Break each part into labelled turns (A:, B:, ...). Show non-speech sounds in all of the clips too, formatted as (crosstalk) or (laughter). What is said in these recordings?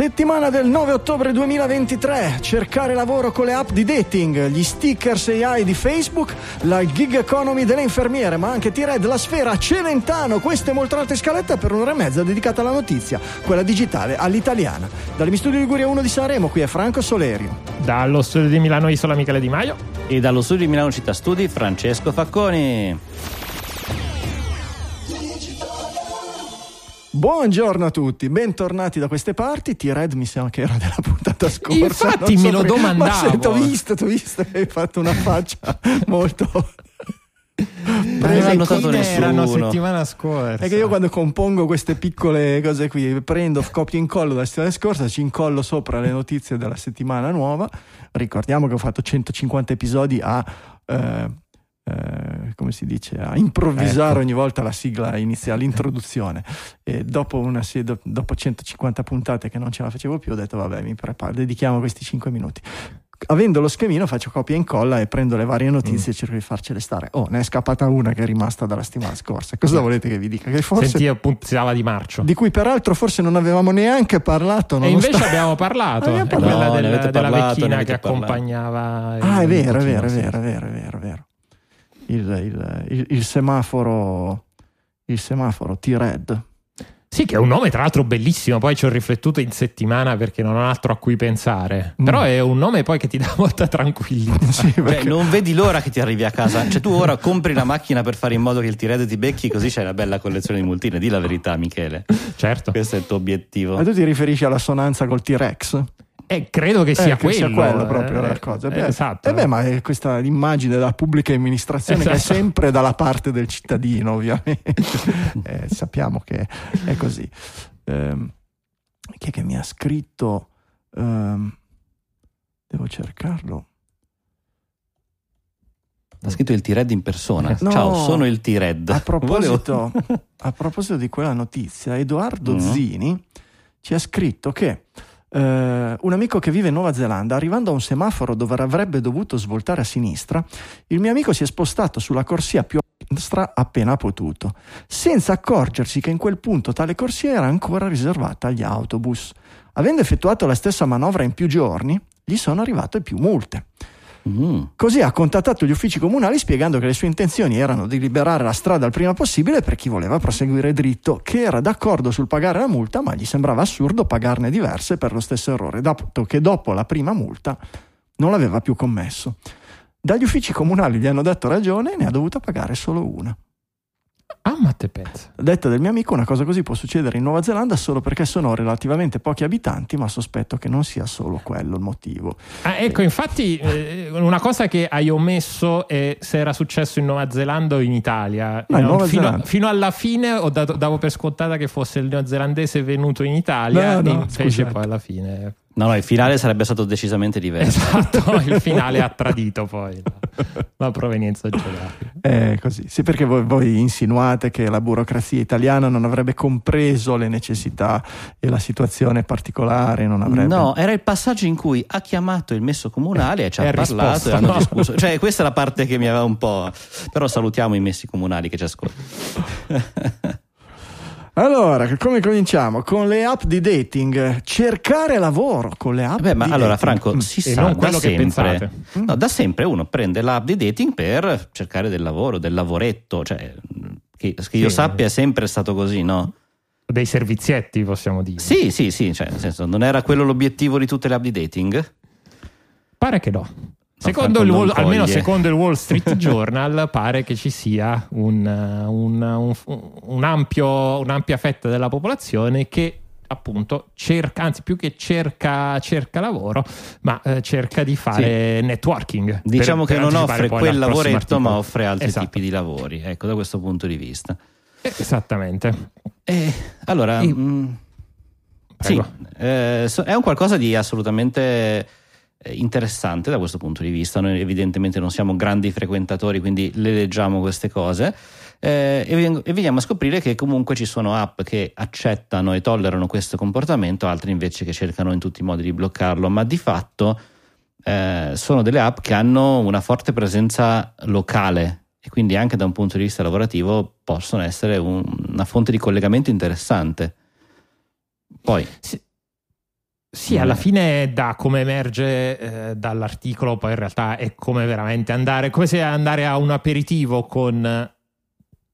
A: Settimana del 9 ottobre 2023, cercare lavoro con le app di dating, gli stickers AI di Facebook, la gig economy delle infermiere, ma anche T-Red, la sfera, Celentano, queste e molte altre scalette per un'ora e mezza dedicata alla notizia, quella digitale all'italiana. Dalle studi di Liguria 1 di Sanremo, qui è Franco Solerio.
B: Dallo studio di Milano Isola Michele Di Maio.
C: E dallo studio di Milano Città Studi Francesco Facconi.
A: Buongiorno a tutti, bentornati da queste parti. T-Red mi sembra che era della puntata (laughs) scorsa.
B: Infatti
A: non
B: me lo domandavo.
A: Ma se t'ho visto, t'ho visto, hai fatto una faccia (laughs) molto...
C: Non
A: presa
C: nessuno.
B: erano settimana scorsa.
A: È che io quando compongo queste piccole cose qui, prendo, copio e incollo dalla settimana scorsa, ci incollo sopra le notizie della settimana nuova. Ricordiamo che ho fatto 150 episodi a... eh, eh, come si dice a improvvisare
B: Ecco.
A: ogni volta la sigla iniziale, l'introduzione. E dopo, una, dopo 150 puntate che non ce la facevo più, ho detto: Vabbè, mi preparo, dedichiamo questi 5 minuti. Avendo lo schemino, faccio copia e incolla e prendo le varie notizie e cerco di farcele stare. Oh, ne è scappata una che è rimasta dalla settimana scorsa. Cosa volete che vi dica? Che forse
B: Senti, puntava di marcio.
A: di cui peraltro forse non avevamo neanche parlato.
B: E invece
A: nonostante-
B: abbiamo parlato.
A: Abbiamo parlato.
B: quella
C: No,
B: della
C: parlato,
B: vecchina che
C: parlato.
B: accompagnava.
A: Ah, è vero, è vero, è vero, è vero, è vero. Il, il- il- il semaforo, il semaforo T-Red.
B: Sì, che è un nome tra l'altro bellissimo. Poi ci ho riflettuto in settimana perché non ho altro a cui pensare.
A: Mm.
B: Però è un nome poi che ti dà (laughs) molta tranquillità. (laughs)
A: Sì,
C: Beh,
A: perché-
C: non vedi l'ora che ti arrivi a casa. Cioè, tu ora compri la macchina per fare in modo che il T-Red ti becchi, così c'hai una bella collezione di multine. Di la verità, Michele.
B: certo.
C: Questo è il tuo obiettivo.
A: Ma tu ti riferisci all'assonanza col T-Rex?
B: E credo che sia
A: Eh, che
B: quello.
A: sia quello proprio
B: eh,
A: la cosa.
B: eh,
A: Beh,
B: esatto.
A: eh beh, ma è questa immagine della pubblica amministrazione che è
B: Esatto.
A: sempre dalla parte del cittadino, ovviamente. (laughs) Eh, sappiamo che è così. Ehm, chi è che mi ha scritto? Ehm, devo cercarlo.
C: Ha scritto il T-Red in persona.
A: No.
C: Ciao, sono il T-Red.
A: A proposito, a proposito di quella notizia, Edoardo
C: Mm.
A: Zini ci ha scritto che eh, un amico che vive in Nuova Zelanda, arrivando a un semaforo dove avrebbe dovuto svoltare a sinistra, il mio amico si è spostato sulla corsia più a destra appena potuto, senza accorgersi che in quel punto tale corsia era ancora riservata agli autobus. Avendo effettuato la stessa manovra in più giorni, gli sono arrivate più multe.
C: Mm.
A: Così ha contattato gli uffici comunali spiegando che le sue intenzioni erano di liberare la strada il prima possibile per chi voleva proseguire dritto, che era d'accordo sul pagare la multa, ma gli sembrava assurdo pagarne diverse per lo stesso errore, dato che dopo la prima multa non l'aveva più commesso. Dagli uffici comunali gli hanno detto ragione e ne ha dovuta pagare solo una.
B: Ah, ma te pensa.
A: Detta del mio amico, una cosa così può succedere in Nuova Zelanda solo perché sono relativamente pochi abitanti, ma sospetto che non sia solo quello il motivo.
B: Ah, ecco, infatti, eh, una cosa che hai omesso è se era successo in Nuova Zelanda o in Italia.
A: No, in
B: Eh,
A: Nuova
B: fino,
A: Zelanda.
B: fino alla fine ho dato- davo per scontata che fosse il neozelandese venuto in Italia,
A: No, no,
B: e
A: scusate.
B: poi alla fine.
C: No, no, il finale sarebbe stato decisamente diverso.
B: Esatto, (laughs) il finale ha tradito poi la, la provenienza geografica.
A: È così. Sì, perché voi, voi insinuate che la burocrazia italiana non avrebbe compreso le necessità e la situazione particolare, non avrebbe...
C: No, era il passaggio in cui ha chiamato il messo comunale e ci ha parlato
B: risposto,
C: e hanno
B: no?
C: discusso. Cioè, questa è la parte che mi aveva un po'. Però salutiamo i messi comunali che ci ascoltano.
A: Allora, come cominciamo? Con le app di dating. Cercare lavoro con le app
C: Beh, ma
A: di
C: allora,
A: dating.
C: Franco,
A: Mm.
C: si
B: E
C: sa
B: non
C: da
B: quello che
C: sempre.
B: pensate.
C: No, da sempre uno prende l'app di dating per cercare del lavoro, del lavoretto. Cioè, che, che io
B: Sì.
C: sappia è sempre stato così, no?
B: Dei servizietti, possiamo dire.
C: Sì, sì, sì. Cioè, nel senso, non era quello l'obiettivo di tutte le app di dating?
B: Pare che no. Secondo Wall- almeno secondo il Wall Street (laughs) Journal pare che ci sia un, un- un- ampio- un'ampia fetta della popolazione che appunto cerca, anzi più che cerca, cerca lavoro, ma eh, cerca di fare networking.
C: Diciamo
B: per-
C: che
B: per
C: non offre quel lavoretto, ma
B: articolo.
C: offre altri
B: Esatto.
C: tipi di lavori. Ecco, da questo punto di vista.
B: Eh, Esattamente.
C: Eh, allora, mm, sì, è un qualcosa di assolutamente interessante da questo punto di vista. Noi evidentemente non siamo grandi frequentatori, quindi le leggiamo queste cose. Eh, e, e veniamo a scoprire che comunque ci sono app che accettano e tollerano questo comportamento, altre invece che cercano in tutti i modi di bloccarlo, ma di fatto eh, sono delle app che hanno una forte presenza locale e quindi anche da un punto di vista lavorativo possono essere un- una fonte di collegamento interessante. Poi,
B: Sì. Sì, alla fine da come emerge eh, dall'articolo, poi in realtà è come veramente andare, come se andare a un aperitivo con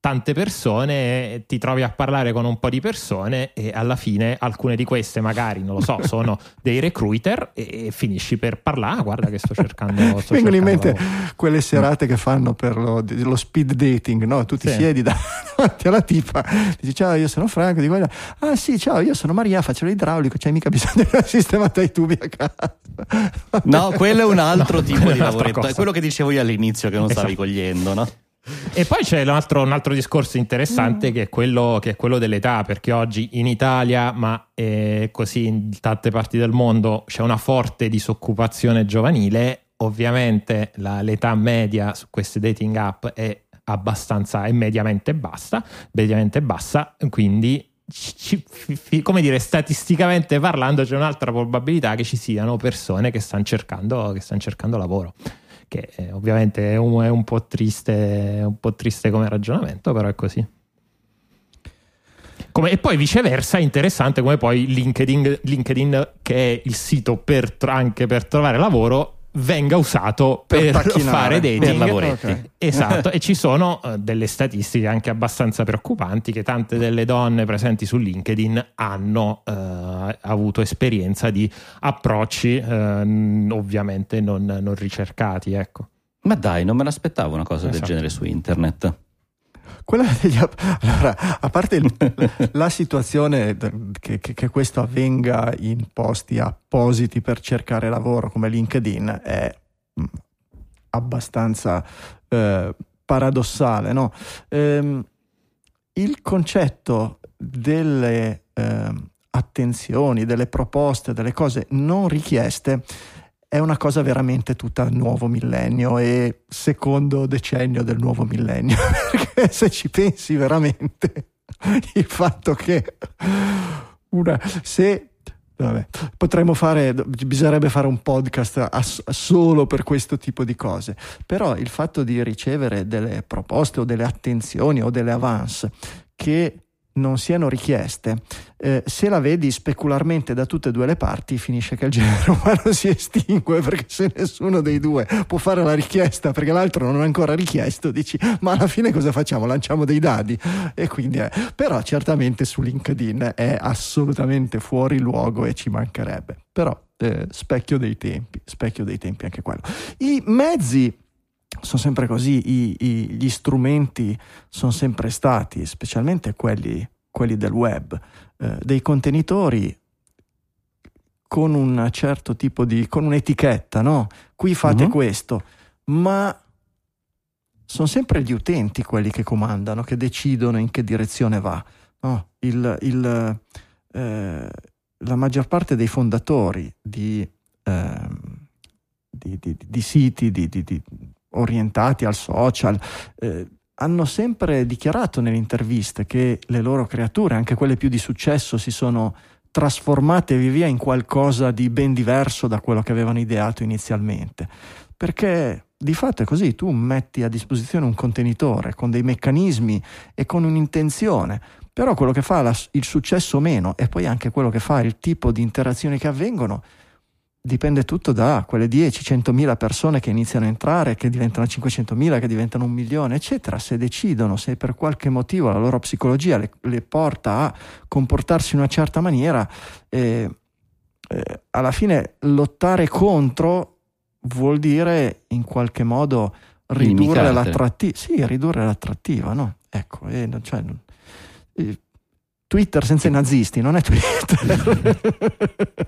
B: tante persone, ti trovi a parlare con un po' di persone e alla fine alcune di queste magari, non lo so, (laughs) sono dei recruiter e, e finisci per parlare, "Ah, guarda che sto cercando... sto (laughs)
A: Vengono in
B: cercando
A: mente
B: lavoro".
A: quelle serate che fanno per lo, lo speed dating, no? Tu ti
B: Sì.
A: siedi (laughs) davanti alla tipa, dici ciao io sono Franco, di quella, ah sì ciao io sono Maria, faccio l'idraulico, c'hai mica bisogno di una sistemata ai tubi a casa.
C: no, quello è un altro
B: No,
C: tipo di lavoretto,
B: cosa.
C: è quello che dicevo io all'inizio che non stavi
B: Esatto.
C: cogliendo, no?
B: E poi c'è un altro, un altro discorso interessante che, è quello, che è quello dell'età, perché oggi in Italia, ma eh, così in tante parti del mondo, c'è una forte disoccupazione giovanile. Ovviamente la- l'età media su queste dating app è abbastanza, è mediamente bassa, mediamente bassa, quindi ci- come dire, statisticamente parlando, c'è un'altra probabilità che ci siano persone che stanno cercando, che stanno cercando lavoro che eh, ovviamente è un, è un po' triste, è un po' triste come ragionamento, però è così. Come- e poi viceversa è interessante come poi LinkedIn, LinkedIn, che è il sito per, anche per trovare lavoro, venga usato
A: Per
B: per, fare
C: per
B: dating.
C: lavoretti.
A: Ok.
B: Esatto, (laughs) e ci sono eh, delle statistiche anche abbastanza preoccupanti che tante delle donne presenti su LinkedIn hanno eh, avuto esperienza di approcci eh, ovviamente non, non ricercati, ecco.
C: Ma dai, non me l'aspettavo una cosa del
B: Esatto.
C: genere su internet.
A: Quella (laughs) degli app- allora, a parte il- la situazione che, che- che questo avvenga in posti appositi per cercare lavoro come LinkedIn è mm, abbastanza eh, paradossale, no? Ehm, il concetto delle ehm, attenzioni, delle proposte, delle cose non richieste è una cosa veramente tutta nuovo millennio e secondo decennio del nuovo millennio, (laughs) perché se ci pensi veramente il fatto che una, se vabbè, potremmo fare, bisognerebbe fare un podcast ass- solo per questo tipo di cose, però il fatto di ricevere delle proposte o delle attenzioni o delle avance che non siano richieste, eh, se la vedi specularmente da tutte e due le parti, finisce che il genere (laughs) umano si estingue perché se nessuno dei due può fare la richiesta perché l'altro non è ancora richiesto, dici ma alla fine cosa facciamo? Lanciamo dei dadi e quindi è. Però certamente su LinkedIn è assolutamente fuori luogo e ci mancherebbe. Però eh, specchio dei tempi, specchio dei tempi anche quello. I mezzi sono sempre così, i- i- gli strumenti sono sempre stati, specialmente quelli, quelli del web, eh, dei contenitori con un certo tipo di, con un'etichetta, no? Qui fate
C: Mhm.
A: questo, ma sono sempre gli utenti quelli che comandano, che decidono in che direzione va. no? Il- il, eh, la maggior parte dei fondatori di, ehm, di- di- di siti di- orientati al social eh, hanno sempre dichiarato nelle interviste che le loro creature, anche quelle più di successo, si sono trasformate via via in qualcosa di ben diverso da quello che avevano ideato inizialmente. Perché di fatto è così, tu metti a disposizione un contenitore con dei meccanismi e con un'intenzione, però quello che fa la- il successo meno e poi anche quello che fa il tipo di interazioni che avvengono dipende tutto da quelle 10-100.000 persone che iniziano a entrare, che diventano 500.000, che diventano un milione, eccetera. Se decidono, se per qualche motivo la loro psicologia le, le porta a comportarsi in una certa maniera, eh, eh, alla fine lottare contro vuol dire in qualche modo ridurre l'attrattiva. Sì, ridurre l'attrattiva, no? Ecco, cioè, eh, Twitter senza i nazisti non è Twitter. (laughs)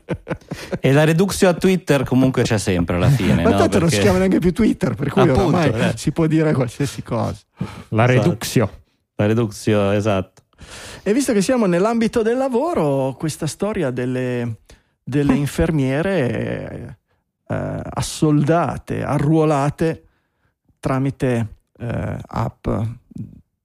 C: E la reduxio a Twitter comunque c'è sempre alla fine.
A: Ma
C: no?
A: tanto non si
C: Perché-
A: chiama neanche più Twitter, per cui
C: Appunto,
A: oramai
C: eh.
A: si può dire qualsiasi cosa.
B: La
C: Esatto.
B: reduxio.
C: La reduxio, esatto.
A: E visto che siamo nell'ambito del lavoro, questa storia delle, delle infermiere eh, assoldate, arruolate tramite eh, app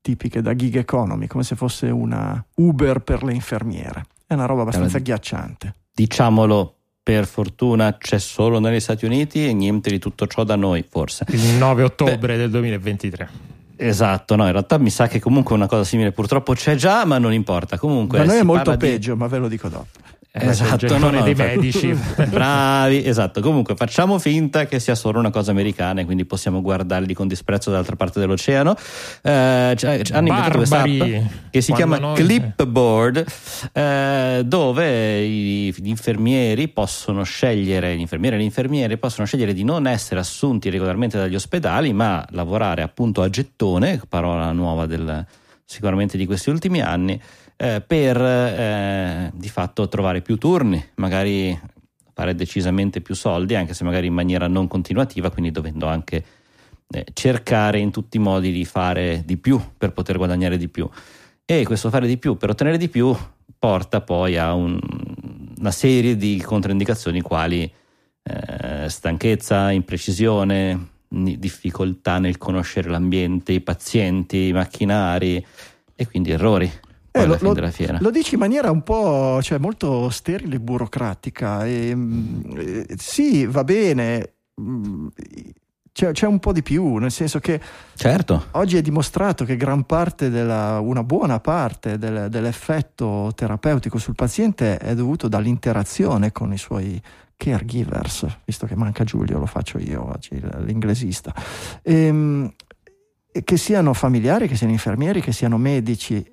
A: tipiche da gig economy, come se fosse una Uber per le infermiere. È una roba abbastanza
C: Allora,
A: agghiacciante.
C: Diciamolo, per fortuna c'è solo negli Stati Uniti e niente di tutto ciò da noi, forse.
B: Il 9 ottobre del 2023.
C: Esatto, no, in realtà mi sa che comunque una cosa simile purtroppo c'è già, ma non importa. Comunque,
A: Da noi è molto
C: parla di-
A: peggio, ma ve lo dico dopo.
C: Esatto,
B: il
C: no,
B: dei medici. (laughs)
C: Bravi, esatto. Comunque facciamo finta che sia solo una cosa americana e quindi possiamo guardarli con disprezzo dall'altra parte dell'oceano. Eh, hanno inventato questa app che si
B: Quando
C: chiama
B: noi-
C: Clipboard, eh, dove i- gli infermieri possono scegliere, gli infermieri e le infermiere possono scegliere di non essere assunti regolarmente dagli ospedali, ma lavorare appunto a gettone, parola nuova del, sicuramente di questi ultimi anni, eh, per eh, di fatto trovare più turni, magari fare decisamente più soldi, anche se magari in maniera non continuativa, quindi dovendo anche eh, cercare in tutti i modi di fare di più per poter guadagnare di più. E questo fare di più per ottenere di più porta poi a un- una serie di controindicazioni quali eh, stanchezza, imprecisione, difficoltà nel conoscere l'ambiente, i pazienti, i macchinari e quindi errori.
A: Eh, lo, lo- lo dici in maniera un po' cioè, molto sterile e burocratica. E, mm, eh, sì, va bene, mm, c'è, c'è un po' di più, nel senso che
C: Certo,
A: oggi è dimostrato che gran parte della, una buona parte del- dell'effetto terapeutico sul paziente è dovuto dall'interazione con i suoi caregivers, visto che manca Giulio, lo faccio io oggi, l'inglesista. Ehm, e che siano familiari, che siano infermieri, che siano medici,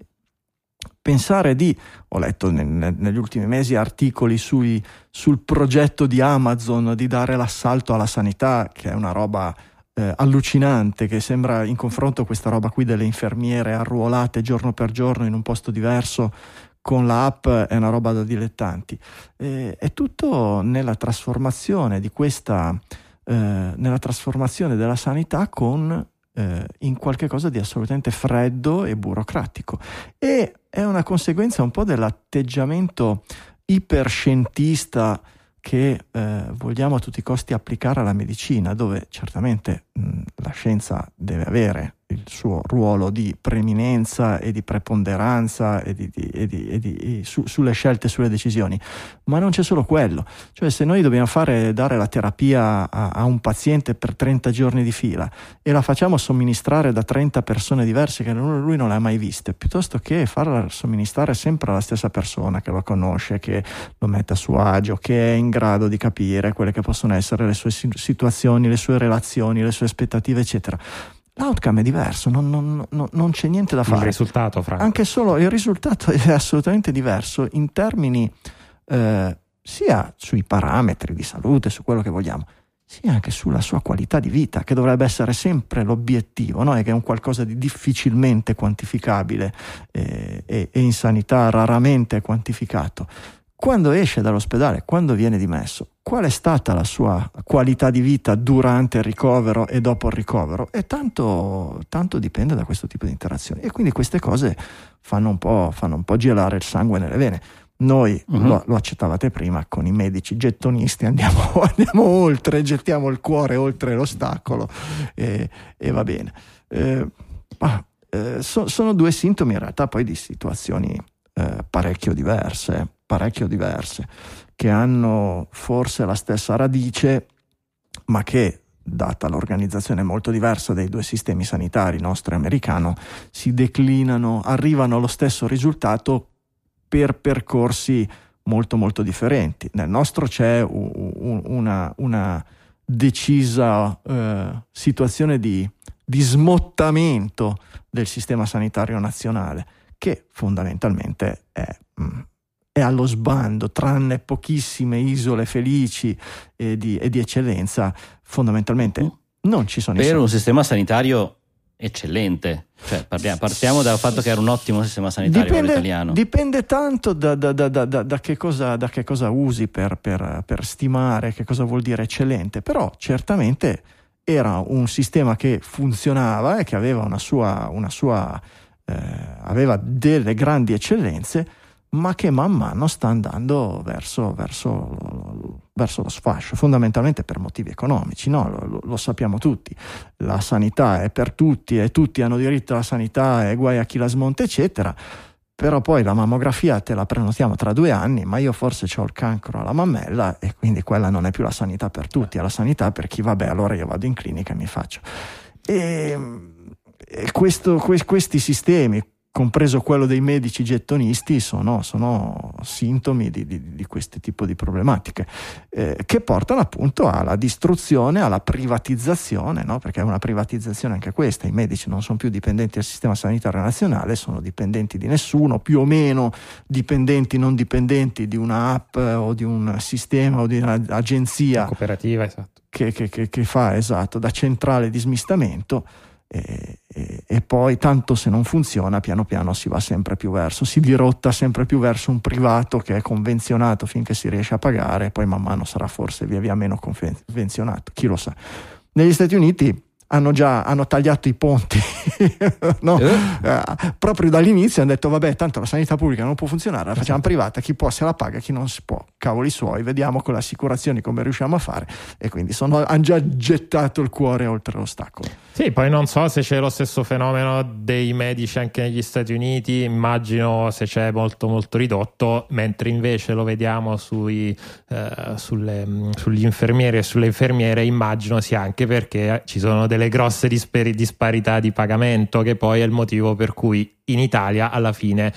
A: pensare di, ho letto ne- ne- negli ultimi mesi articoli sui- sul progetto di Amazon di dare l'assalto alla sanità, che è una roba eh, allucinante, che sembra in confronto questa roba qui delle infermiere arruolate giorno per giorno in un posto diverso con l'app è una roba da dilettanti. Eh, è tutto nella trasformazione di questa, eh, nella trasformazione della sanità con eh, in qualche cosa di assolutamente freddo e burocratico. E è una conseguenza un po' dell'atteggiamento iperscientista che eh, vogliamo a tutti i costi applicare alla medicina, dove certamente mh, la scienza deve avere il suo ruolo di preeminenza e di preponderanza e di, di- e di- e e su- sulle scelte, sulle decisioni, ma non c'è solo quello. Cioè se noi dobbiamo fare, dare la terapia a, a un paziente per 30 giorni di fila e la facciamo somministrare da 30 persone diverse che lui non le ha mai viste, piuttosto che farla somministrare sempre alla stessa persona che lo conosce, che lo mette a suo agio, che è in grado di capire quelle che possono essere le sue si- situazioni, le sue relazioni, le sue aspettative, eccetera. L'outcome è diverso, non, non- non- non c'è niente da
B: Il
A: fare.
B: risultato, Franco.
A: Anche solo il risultato (laughs) è assolutamente diverso in termini eh, sia sui parametri di salute, su quello che vogliamo, sia anche sulla sua qualità di vita, che dovrebbe essere sempre l'obiettivo, no? e che è un qualcosa di difficilmente quantificabile eh, e, e in sanità raramente quantificato. Quando esce dall'ospedale, quando viene dimesso, qual è stata la sua qualità di vita durante il ricovero e dopo il ricovero? E tanto, tanto dipende da questo tipo di interazioni. E quindi queste cose fanno un po', fanno un po' gelare il sangue nelle vene. Noi
C: Mhm.
A: lo, lo accettavate prima con i medici gettonisti, andiamo, (laughs) andiamo oltre, gettiamo il cuore oltre l'ostacolo e, e va bene. Eh, ma, eh, so- sono due sintomi in realtà poi di situazioni eh, parecchio diverse, parecchio diverse, che hanno forse la stessa radice, ma che, data l'organizzazione molto diversa dei due sistemi sanitari, nostro e americano, si declinano, arrivano allo stesso risultato per percorsi molto molto differenti. Nel nostro c'è una, una decisa eh, situazione di, di smottamento del sistema sanitario nazionale che fondamentalmente è, mm, è allo sbando, tranne pochissime isole felici e di, e di eccellenza, fondamentalmente non ci sono
C: per un sistema sanitario eccellente. Cioè, parliamo- partiamo dal fatto che era un ottimo sistema sanitario quello italiano.
A: dipende tanto da, da- da- da- che, cosa, da che cosa usi per, per- per stimare che cosa vuol dire eccellente, però certamente era un sistema che funzionava e che aveva una sua, una sua eh, aveva delle grandi eccellenze, ma che man mano sta andando verso, verso, verso lo sfascio, fondamentalmente per motivi economici, no? lo, lo, sappiamo tutti, la sanità è per tutti e tutti hanno diritto alla sanità e guai a chi la smonta, eccetera, però poi la mammografia te la prenotiamo tra due anni, ma io forse ho il cancro alla mammella e quindi quella non è più la sanità per tutti, è la sanità per chi, vabbè, allora io vado in clinica e mi faccio. E, e questo, que, questi sistemi, compreso quello dei medici gettonisti, sono, sono sintomi di, di, di, questo tipo di problematiche eh, che portano appunto alla distruzione, alla privatizzazione, no? perché è una privatizzazione anche questa, i medici non sono più dipendenti dal sistema sanitario nazionale, sono dipendenti di nessuno, più o meno dipendenti, non dipendenti di un'app o di un sistema o di un'agenzia.
B: Cooperativa, esatto.
A: Che, che, che, che fa, esatto, da centrale di smistamento e, e, e, poi tanto se non funziona piano piano si va sempre più verso, si dirotta sempre più verso un privato che è convenzionato finché si riesce a pagare poi man mano sarà forse via via meno convenzionato, chi lo sa. Negli Stati Uniti hanno già hanno tagliato i ponti (laughs) no? eh? Eh, proprio dall'inizio hanno detto vabbè tanto la sanità pubblica non può funzionare la facciamo privata chi può se la paga chi non si può cavoli suoi vediamo con le assicurazioni come riusciamo a fare e quindi sono, hanno già gettato il cuore oltre l'ostacolo
B: sì poi non so se c'è lo stesso fenomeno dei medici anche negli Stati Uniti immagino se c'è molto molto ridotto mentre invece lo vediamo sui, eh, sulle, sugli infermieri e sulle infermiere immagino sia anche perché ci sono delle delle grosse dispari- disparità di pagamento, che poi è il motivo per cui in Italia alla fine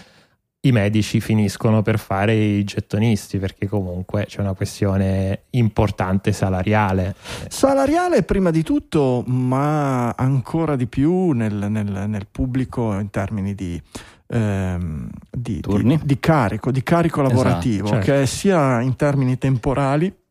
B: i medici finiscono per fare i gettonisti perché comunque c'è una questione importante salariale.
A: Salariale prima di tutto, ma ancora di più nel, nel, nel pubblico in termini di, ehm, di, di, di, carico, di carico lavorativo, esatto, certo. che sia in termini temporali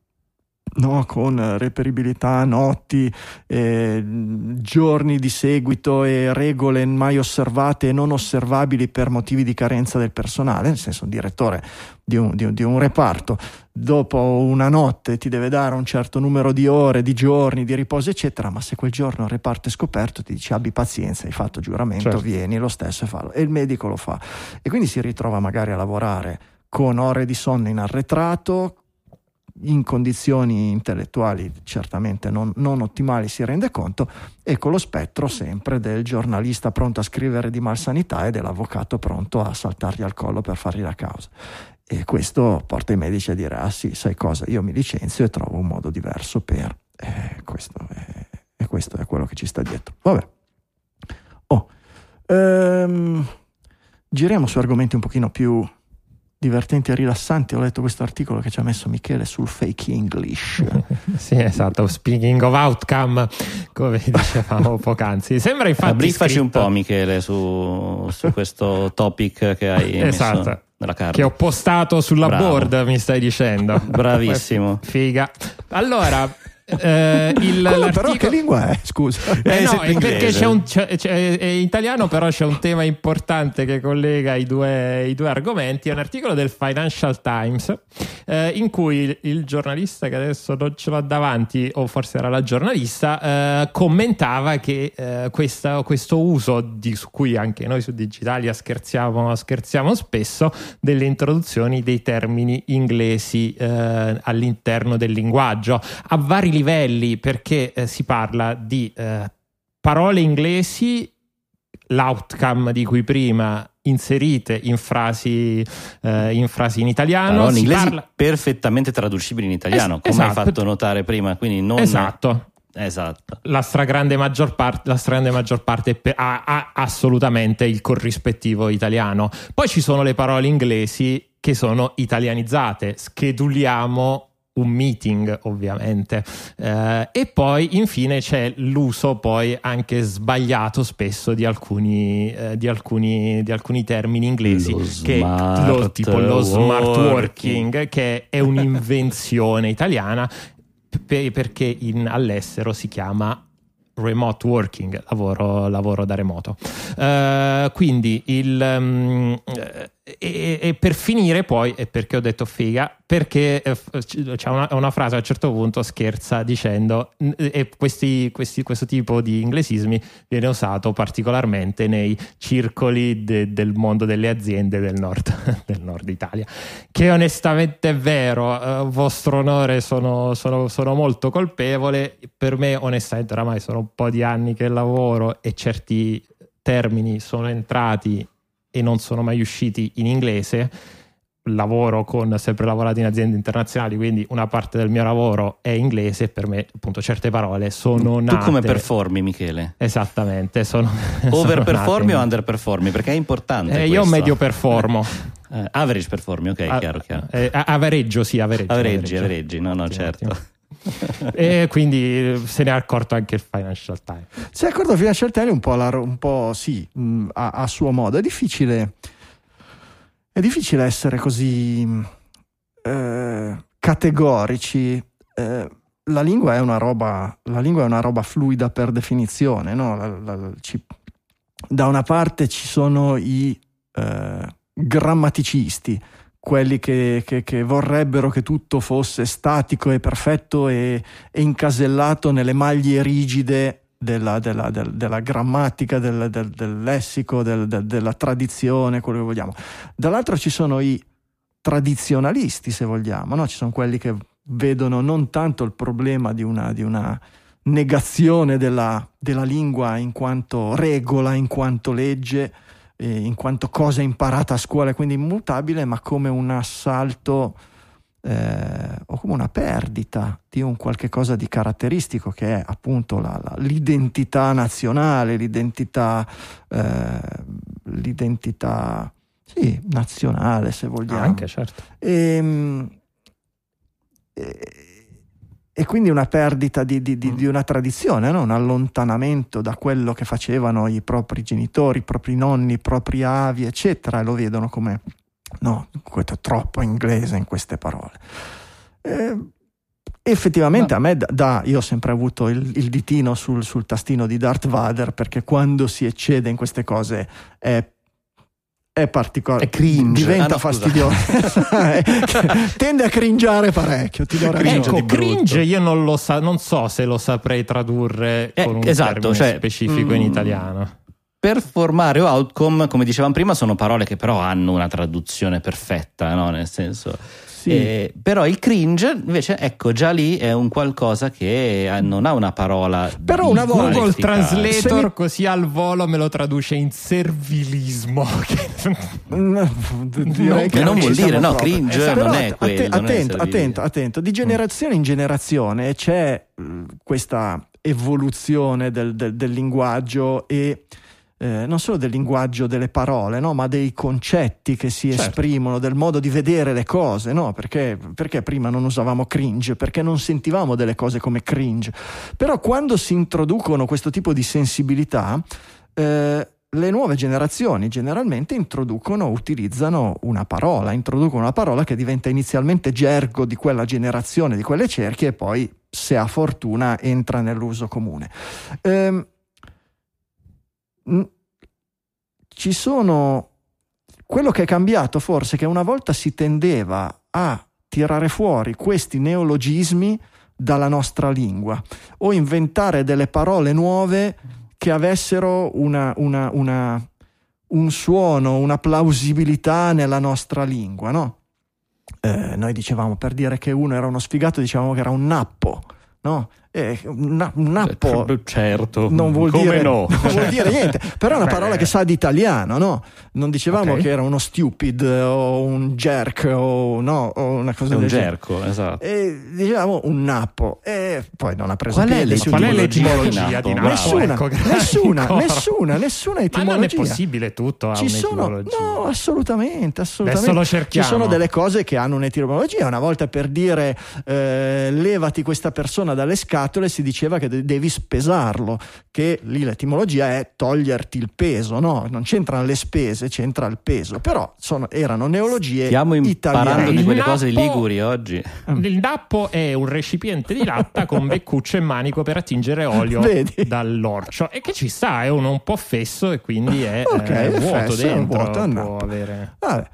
A: No, con reperibilità, notti, eh, giorni di seguito e regole mai osservate e non osservabili per motivi di carenza del personale, nel senso un direttore di un, di, un, di un, reparto dopo una notte ti deve dare un certo numero di ore, di giorni di riposo eccetera, ma se quel giorno il reparto è scoperto ti dice abbi pazienza, hai fatto giuramento, certo. vieni lo stesso e fallo e il medico lo fa e quindi si ritrova magari a lavorare con ore di sonno in arretrato, in condizioni intellettuali certamente non, non, ottimali si rende conto e con lo spettro sempre del giornalista pronto a scrivere di malsanità e dell'avvocato pronto a saltargli al collo per fargli la causa. E questo porta i medici a dire ah sì sai cosa? Io mi licenzio e trovo un modo diverso per eh, questo è, e questo è quello che ci sta dietro. Vabbè. Oh, ehm, giriamo su argomenti un pochino più divertenti e rilassanti. Ho letto questo articolo che ci ha messo Michele sul fake English. (laughs)
B: sì, esatto. Speaking of outcome, come dicevamo (laughs) poc'anzi. Sembra infatti.
C: Briefaci scritto... un po', Michele, su, su questo topic che hai esatto. messo nella carta.
B: Che ho postato sulla Bravo. board, mi stai dicendo.
C: Bravissimo. (laughs)
B: Figa. Allora, eh, il,
A: però che lingua è? Scusa.
B: Eh, eh no, perché c'è un, c'è, c'è, è italiano, però c'è un tema importante che collega i due, i due argomenti. È un articolo del Financial Times eh, in cui il, il, giornalista, che adesso non ce l'ho davanti, o forse era la giornalista, eh, commentava che eh, questa, questo uso, di, su cui anche noi su Digitalia scherziamo, scherziamo spesso, delle introduzioni dei termini inglesi eh, all'interno del linguaggio a vari livelli perché eh, si parla di eh, parole inglesi, l'outcome di cui prima inserite in frasi, eh, in, frasi in italiano.
C: Parole inglesi parla... perfettamente traducibili in italiano, es- come esatto. hai fatto notare prima, quindi non...
B: Esatto.
C: Esatto.
B: La stragrande maggior parte, la stragrande maggior parte ha, ha assolutamente il corrispettivo italiano. Poi ci sono le parole inglesi che sono italianizzate. Scheduliamo un meeting ovviamente eh, e poi infine c'è l'uso poi anche sbagliato spesso di alcuni, eh, di alcuni, di alcuni termini inglesi
C: lo che lo,
B: tipo lo smart working che è un'invenzione (laughs) italiana perché in, all'estero si chiama remote working, lavoro, lavoro da remoto. Uh, quindi il, um, e, e per finire poi, e perché ho detto figa, perché eh, c'è una, una frase a un certo punto scherza dicendo e questi- questi- questo tipo di inglesismi viene usato particolarmente nei circoli de- del mondo delle aziende del nord, (laughs) del nord Italia, che onestamente è vero, eh, vostro onore sono, sono- sono molto colpevole, per me onestamente oramai sono un po' di anni che lavoro e certi termini sono entrati e non sono mai usciti in inglese. Lavoro con sempre lavorato in aziende internazionali, quindi una parte del mio lavoro è inglese e per me, appunto, certe parole sono
C: Tu
B: nate.
C: come performi, Michele?
B: Esattamente, sono. (laughs)
C: Overperformi o underperformi? Perché è importante.
B: Eh, io medio performo.
C: Eh, average performi, ok,
B: Ah,
C: chiaro, chiaro.
B: eh, a- avereggio, sì, avereggio.
C: Averaggi, averaggi, no, no,
B: Ottimo,
C: certo.
B: ottimo. E quindi se ne è accorto anche il Financial Times.
A: Si è accorto Financial Times un po', la un po' sì, mh, a, a suo modo. È difficile, è difficile essere così mh, eh, categorici. Eh, la lingua è una roba, è una roba fluida per definizione. no? La- la- ci- da una parte ci sono i eh, grammaticisti, quelli che, che- che vorrebbero che tutto fosse statico e perfetto e, e incasellato nelle maglie rigide della, della- del- della grammatica, del, del- del lessico, del- del- della tradizione, quello che vogliamo. Dall'altro ci sono i tradizionalisti, se vogliamo, no? ci sono quelli che vedono non tanto il problema di una, di una negazione della, della lingua in quanto regola, in quanto legge, eh, in quanto cosa imparata a scuola quindi immutabile, ma come un assalto eh, o come una perdita di un qualche cosa di caratteristico che è appunto la- la- l'identità nazionale, l'identità, eh, l'identità sì, nazionale se vogliamo.
B: Anche, certo.
A: E, e- e quindi una perdita di, di- di- di una tradizione, no? un allontanamento da quello che facevano i propri genitori, i propri nonni, i propri avi, eccetera, e lo vedono come no, questo è troppo inglese in queste parole. Eh, effettivamente
C: Ma-
A: a me da, da- io ho sempre avuto il, il ditino sul, sul tastino di Darth Vader perché quando si eccede in queste cose è è particolare
C: È cringe.
A: diventa
C: Ah, no,
A: fastidioso (laughs) tende a cringiare parecchio ti do
C: Cringe
B: Ecco, cringe io non lo sa, non so se lo saprei tradurre
C: Eh,
B: con un
C: esatto,
B: termine
C: cioè,
B: specifico in
C: mm,
B: italiano.
C: Performare o outcome, come dicevamo prima, sono parole che però hanno una traduzione perfetta, no? Nel senso.
A: Sì.
C: Eh, però il cringe, invece, ecco, già lì è un qualcosa che eh, non ha una parola.
A: Però una volta-
B: Google. Translator
A: mi-
B: così al volo me lo traduce in servilismo. (laughs)
A: Mm, direi
C: che non vuol dire, no,
A: proprio.
C: cringe
A: Però
C: non è
A: att-
C: quello, non è
A: attento,
C: servilismo.
A: attento, attento, di generazione in generazione c'è mm, questa evoluzione del, del- del linguaggio e eh, non solo del linguaggio delle parole, no, ma dei concetti che si
B: Certo.
A: esprimono, del modo di vedere le cose, no? Perché, perché prima non usavamo cringe? Perché non sentivamo delle cose come cringe? Però quando si introducono questo tipo di sensibilità, eh, le nuove generazioni generalmente introducono, utilizzano una parola, introducono una parola che diventa inizialmente gergo di quella generazione, di quelle cerchie e poi, se ha fortuna, entra nell'uso comune. Ehm, ci sono quello che è cambiato forse è che una volta si tendeva a tirare fuori questi neologismi dalla nostra lingua o inventare delle parole nuove che avessero una, una- una- un suono, una plausibilità nella nostra lingua, no? Eh, noi dicevamo per dire che uno era uno sfigato, dicevamo che era un nappo, no? Eh, un, na- nappo
C: certo.
A: non vuol,
C: Come
A: dire,
C: no? (laughs)
A: non vuol dire niente, però è una
B: Beh.
A: parola che sa di italiano, no? Non dicevamo
B: Ok.
A: che era uno stupid o un jerk o, no, o una cosa
C: È un
A: del genere.
C: gerco, esatto.
A: E dicevamo un nappo e poi non ha preso
C: Qual è
A: piede. si
B: Qual è l'etimologia di Nappo?
A: Nessuna,
B: Ecco,
A: nessuna, (laughs)
B: Coro.
A: nessuna, nessuna
B: Ma
A: etimologia.
B: non è possibile tutto ha
A: Ci sono,
B: un'etimologia.
A: no, assolutamente, assolutamente. Ci sono delle cose che hanno un'etimologia. Una volta per dire eh, levati questa persona dalle scale scatole si diceva che de- devi spesarlo, che lì l'etimologia è toglierti il peso, no? Non c'entrano le spese, c'entra il peso. Però sono- erano neologie
C: Stiamo imparando
A: italiane.
C: di quelle cose di Liguri oggi.
B: Il nappo è un recipiente di latta con beccuccio e manico per attingere olio (laughs)
A: Vedi?
B: dall'orcio e che ci sta, è uno un po' fesso e quindi è (laughs)
A: Ok,
B: eh,
A: è
B: vuoto
A: fesso,
B: dentro.
A: vuoto, è un
B: può avere...
A: Vabbè.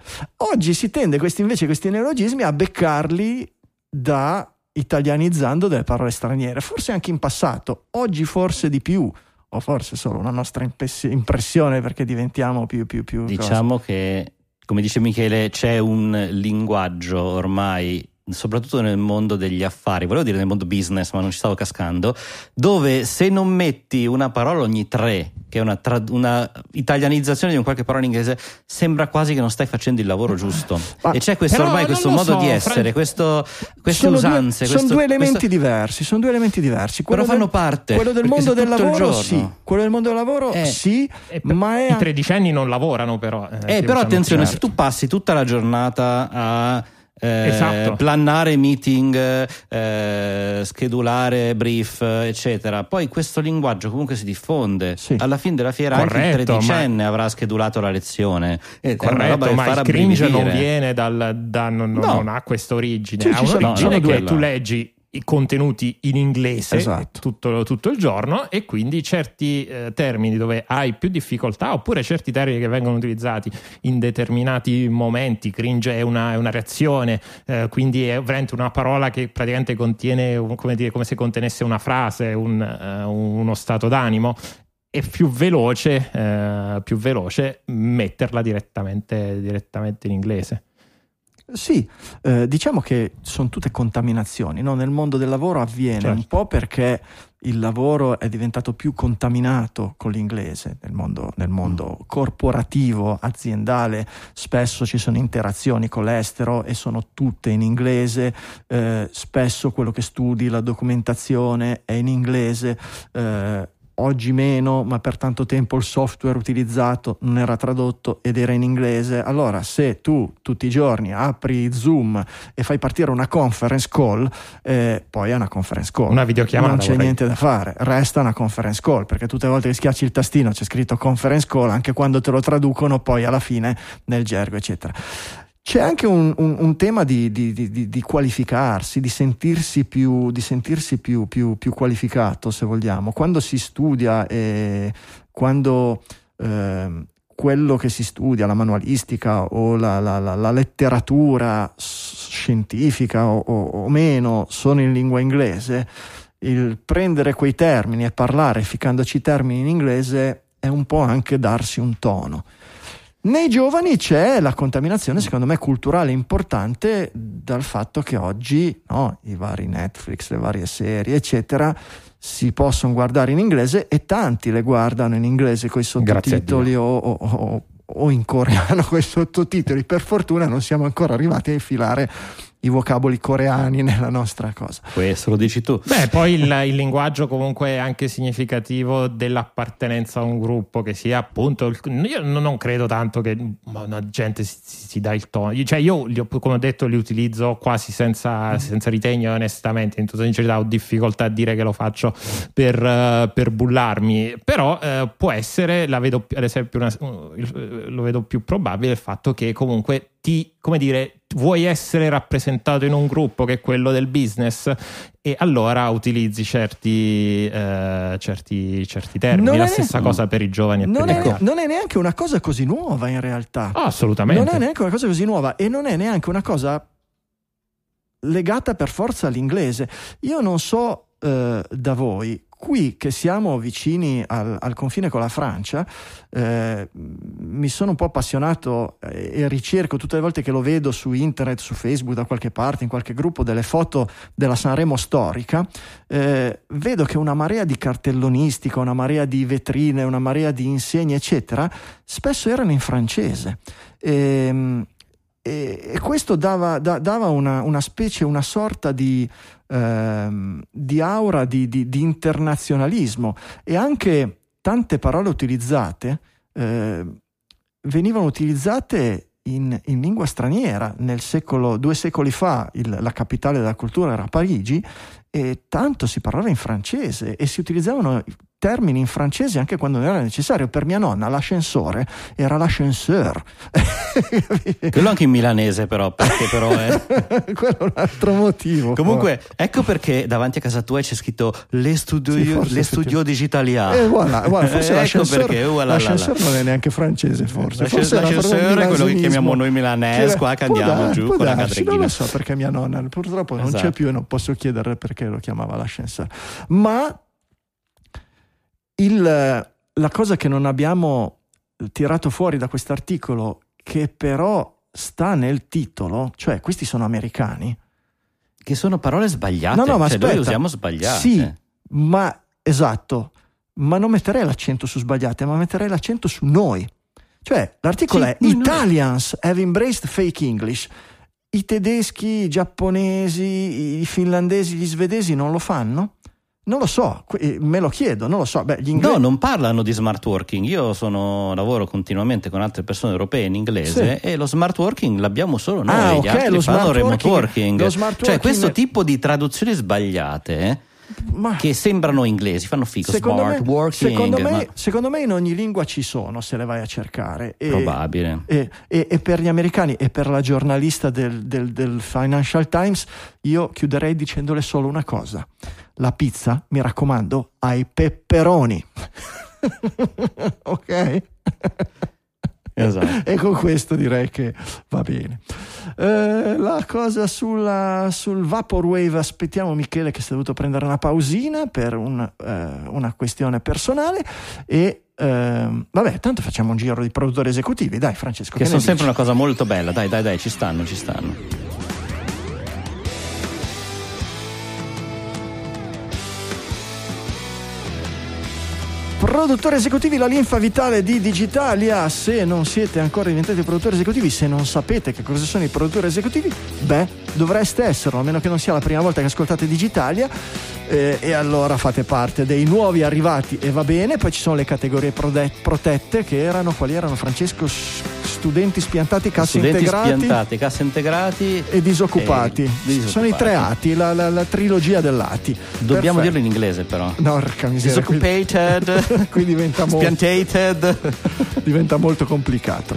A: Oggi si tende questi, invece questi neologismi a beccarli da italianizzando delle parole straniere, forse anche in passato, oggi forse di più, o forse solo una nostra impressione perché diventiamo più più più.
C: Diciamo che, come dice Michele, c'è un linguaggio ormai, soprattutto nel mondo degli affari, volevo dire nel mondo business, ma non ci stavo cascando, dove se non metti una parola ogni tre, che è una, trad- una italianizzazione di un qualche parola in inglese, sembra quasi che non stai facendo il lavoro giusto.
A: Ma-
C: e c'è questo ormai questo modo
B: so,
C: di essere,
B: Fran-
C: questo, queste
A: sono
C: usanze.
A: due,
C: questo-
A: sono due elementi
C: questo-
A: diversi, sono due elementi diversi. Quello
C: Però fanno
A: del-
C: parte,
A: Quello del mondo del lavoro, sì. Quello del mondo del lavoro,
C: Eh.
A: sì,
B: E per-
A: ma è
B: I tredicenni non lavorano però.
C: Eh,
B: si
C: però
B: usano
C: attenzione,
B: certo.
C: se tu passi tutta la giornata a eh,
B: Esatto.
C: plannare meeting, eh, schedulare brief, eccetera, poi questo linguaggio comunque si diffonde.
A: Sì.
C: Alla fine della fiera anche il
B: Corretto,
C: tredicenne avrà schedulato la lezione. E roba
B: Corretto, ma il cringe non viene dal, da, non,
C: No.
B: non ha questa origine,
A: Sì,
B: ha un'origine
C: sono
B: che tu leggi contenuti in inglese
A: Esatto.
B: tutto, tutto il giorno e quindi certi eh, termini dove hai più difficoltà oppure certi termini che vengono utilizzati in determinati momenti, cringe è una, è una reazione, eh, quindi è veramente una parola che praticamente contiene, come, dire, come se contenesse una frase, un, eh, uno stato d'animo è più veloce, eh, più veloce metterla direttamente, direttamente in inglese.
A: Sì, eh, diciamo che sono tutte contaminazioni. no? Nel mondo del lavoro avviene
B: Certo.
A: un po' perché il lavoro è diventato più contaminato con l'inglese nel mondo, nel mondo corporativo, aziendale. Spesso ci sono interazioni con l'estero e sono tutte in inglese. eh, spesso quello che studi, la documentazione è in inglese. eh, Oggi meno, ma per tanto tempo il software utilizzato non era tradotto ed era in inglese. Allora, se tu tutti i giorni apri Zoom e fai partire una conference call, eh, poi è una conference call.
B: Una videochiamata,
A: Non c'è
B: vorrei.
A: niente da fare, resta una conference call, perché tutte le volte che schiacci il tastino c'è scritto conference call, anche quando te lo traducono, poi alla fine nel gergo, eccetera. C'è anche un, un- un tema di, di- di- di- qualificarsi, di sentirsi, più, sentirsi più, più- più qualificato, se vogliamo. Quando si studia e quando ehm, quello che si studia, la manualistica o la, la- la- la letteratura scientifica o, o- o meno, sono in lingua inglese, il prendere quei termini e parlare ficcandoci termini in inglese è un po' anche darsi un tono. Nei giovani c'è la contaminazione, secondo me, culturale importante dal fatto che oggi no, i vari Netflix, le varie serie, eccetera, si possono guardare in inglese e tanti le guardano in inglese con i sottotitoli o, o- o- o in coreano (laughs) con i sottotitoli. Per fortuna non siamo ancora arrivati a infilare i vocaboli coreani nella nostra cosa.
C: Questo lo dici tu.
B: Beh, poi il, il linguaggio comunque è anche significativo dell'appartenenza a un gruppo che sia appunto. il- io non credo tanto che la gente si, si dà il tono. Io- Cioè, io li ho- come ho detto, li utilizzo quasi senza, senza ritegno, onestamente. In tutta sincerità, ho difficoltà a dire che lo faccio per, eh, per bullarmi. Però eh, può essere, la vedo più- ad esempio, una- lo vedo più probabile il fatto che comunque ti, come dire, vuoi essere rappresentato in un gruppo che è quello del business e allora utilizzi certi, eh, certi, certi termini. La stessa cosa per i giovani e
A: Non è, non è neanche una cosa così nuova in realtà.
B: Ah, assolutamente.
A: Non è neanche una cosa così nuova e non è neanche una cosa legata per forza all'inglese. Io non so eh, da voi, qui che siamo vicini al, al confine con la Francia, eh, mi sono un po' appassionato eh, e ricerco tutte le volte che lo vedo su internet, su Facebook, da qualche parte, in qualche gruppo, delle foto della Sanremo storica, eh, vedo che una marea di cartellonistica, una marea di vetrine, una marea di insegne, eccetera, spesso erano in francese. Ehm, e, e questo dava, da- dava una, una specie, una sorta di, ehm, di aura di, di- di internazionalismo e anche tante parole utilizzate eh, venivano utilizzate in, in lingua straniera. Nel secolo, due secoli fa il- la capitale della cultura era Parigi e tanto si parlava in francese e si utilizzavano termini in francese anche quando non era necessario. Per mia nonna l'ascensore era l'ascenseur. (laughs)
C: Quello anche in milanese, però, perché però è. (laughs)
A: Quello è un altro motivo.
C: Comunque, ecco perché davanti a casa tua c'è scritto Le Studio,
A: Sì,
C: le studio Digitalia.
A: E voilà, voilà, forse (laughs)
C: ecco
A: l'ascensore,
C: perché, voilà, la, la.
A: l'ascensore non è neanche francese, forse. Forse
C: l'ascensore è quello che chiamiamo noi milanese, qua che andiamo
A: dar-
C: giù con la
A: darsi,
C: cadreghina.
A: Non lo so perché mia nonna purtroppo non c'è
C: Esatto.
A: più e non posso chiedere perché lo chiamava l'ascensore. Ma il- la cosa che non abbiamo tirato fuori da quest'articolo, che però sta nel titolo, cioè questi sono americani.
C: Che sono parole sbagliate.
A: No, no, ma
C: cioè, noi
A: aspetta.
C: usiamo sbagliate.
A: Sì, ma esatto, ma non metterei l'accento su sbagliate, ma metterei l'accento su noi. Cioè, l'articolo
C: Sì,
A: è
C: noi, noi.
A: Italians have embraced fake English. I tedeschi, i giapponesi, i finlandesi, gli svedesi non lo fanno? Non lo so, eh, me lo chiedo, non lo so. Beh, inglesi
C: No, non parlano di smart working. Io sono, lavoro continuamente con altre persone europee in inglese e lo smart working l'abbiamo solo noi.
A: Ah,
C: Gli
A: ok,
C: altri
A: lo
C: fanno
A: smart
C: remote
A: working- lo smart
C: Cioè,
A: working-
C: questo tipo di traduzioni sbagliate eh,
A: ma
C: che sembrano inglesi, fanno figo.
A: secondo,
C: smart
A: me,
C: working.
A: secondo, me,
C: ma-
A: secondo me in ogni lingua ci sono se le vai a cercare. E-
C: Probabile.
A: E, e- e per gli americani e per la giornalista del, del- del Financial Times, io chiuderei dicendole solo una cosa: la pizza, mi raccomando, ai peperoni. (laughs) ok?
C: Esatto.
A: E con questo direi che va bene. Eh, la cosa sulla- sul Vaporwave, aspettiamo Michele che si è dovuto prendere una pausina per un, eh, una questione personale e ehm, vabbè, tanto facciamo un giro di produttori esecutivi, dai Francesco.
C: Che
A: ne
C: sono sempre una cosa molto bella. Dai, dai, dai, ci stanno, ci stanno.
A: Produttori esecutivi, la linfa vitale di Digitalia. Se non siete ancora diventati produttori esecutivi, se non sapete che cosa sono i produttori esecutivi, beh, dovreste esserlo, a meno che non sia la prima volta che ascoltate Digitalia. eh, e allora fate parte dei nuovi arrivati e va bene. Poi ci sono le categorie prode- protette che erano, quali erano Francesco? Studenti spiantati, cassi
C: Studenti
A: integrati
C: spiantati, cassa integrati
A: e disoccupati.
C: e disoccupati.
A: Sono i tre ati, la, la- la trilogia dell'ati.
C: Dobbiamo
A: Perfetto.
C: dirlo in inglese, però.
A: No, porca miseria.
C: Disoccupated, (laughs)
A: qui diventa molto
C: spiantated. (laughs)
A: diventa molto complicato.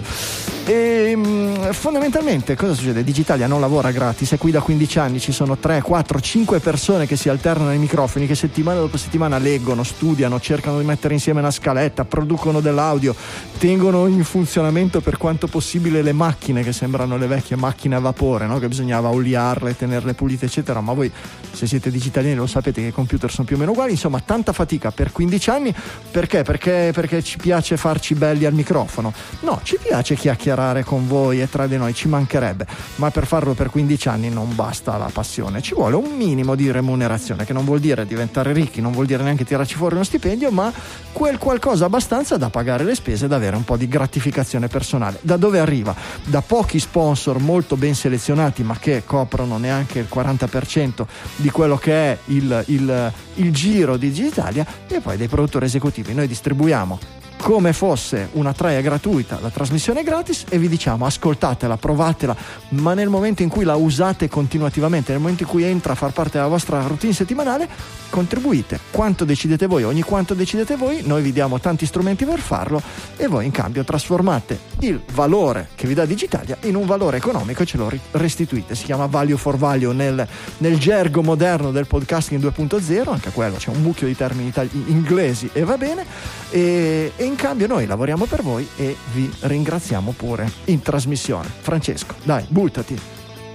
A: E, mm, fondamentalmente cosa succede? Digitalia non lavora gratis, è qui da 15 anni, ci sono 3, 4, 5 persone che si alternano ai microfoni, che settimana dopo settimana leggono, studiano, cercano di mettere insieme una scaletta, producono dell'audio, tengono in funzionamento per quanto possibile le macchine che sembrano le vecchie macchine a vapore, no? che bisognava oliarle, tenerle pulite, eccetera. Ma voi, se siete digitaliani, lo sapete che i computer sono più o meno uguali. Insomma, tanta fatica per 15 anni perché? Perché, perché ci piace farci belli al microfono. No, ci piace chiacchierare con voi e tra di noi, ci mancherebbe. Ma per farlo per 15 anni non basta la passione, ci vuole un minimo di remunerazione, che non vuol dire diventare ricchi, non vuol dire neanche tirarci fuori uno stipendio, ma quel qualcosa abbastanza da pagare le spese ed avere un po' di gratificazione personale. Da dove arriva? Da pochi sponsor molto ben selezionati, ma che coprono neanche il 40% di quello che è il, il- il giro di Digitalia, e poi dei produttori esecutivi. Noi distribuiamo come fosse una traia gratuita, la trasmissione è gratis e vi diciamo ascoltatela, provatela, ma nel momento in cui la usate continuativamente, nel momento in cui entra a far parte della vostra routine settimanale, contribuite. Quanto decidete voi, ogni quanto decidete voi, noi vi diamo tanti strumenti per farlo e voi in cambio trasformate il valore che vi dà Digitalia in un valore economico e ce lo restituite. Si chiama value for value nel, nel gergo moderno del podcasting 2.0, anche quello c'è un mucchio di termini itali- inglesi e va bene. E, e in cambio noi lavoriamo per voi e vi ringraziamo pure in trasmissione. Francesco, dai, buttati.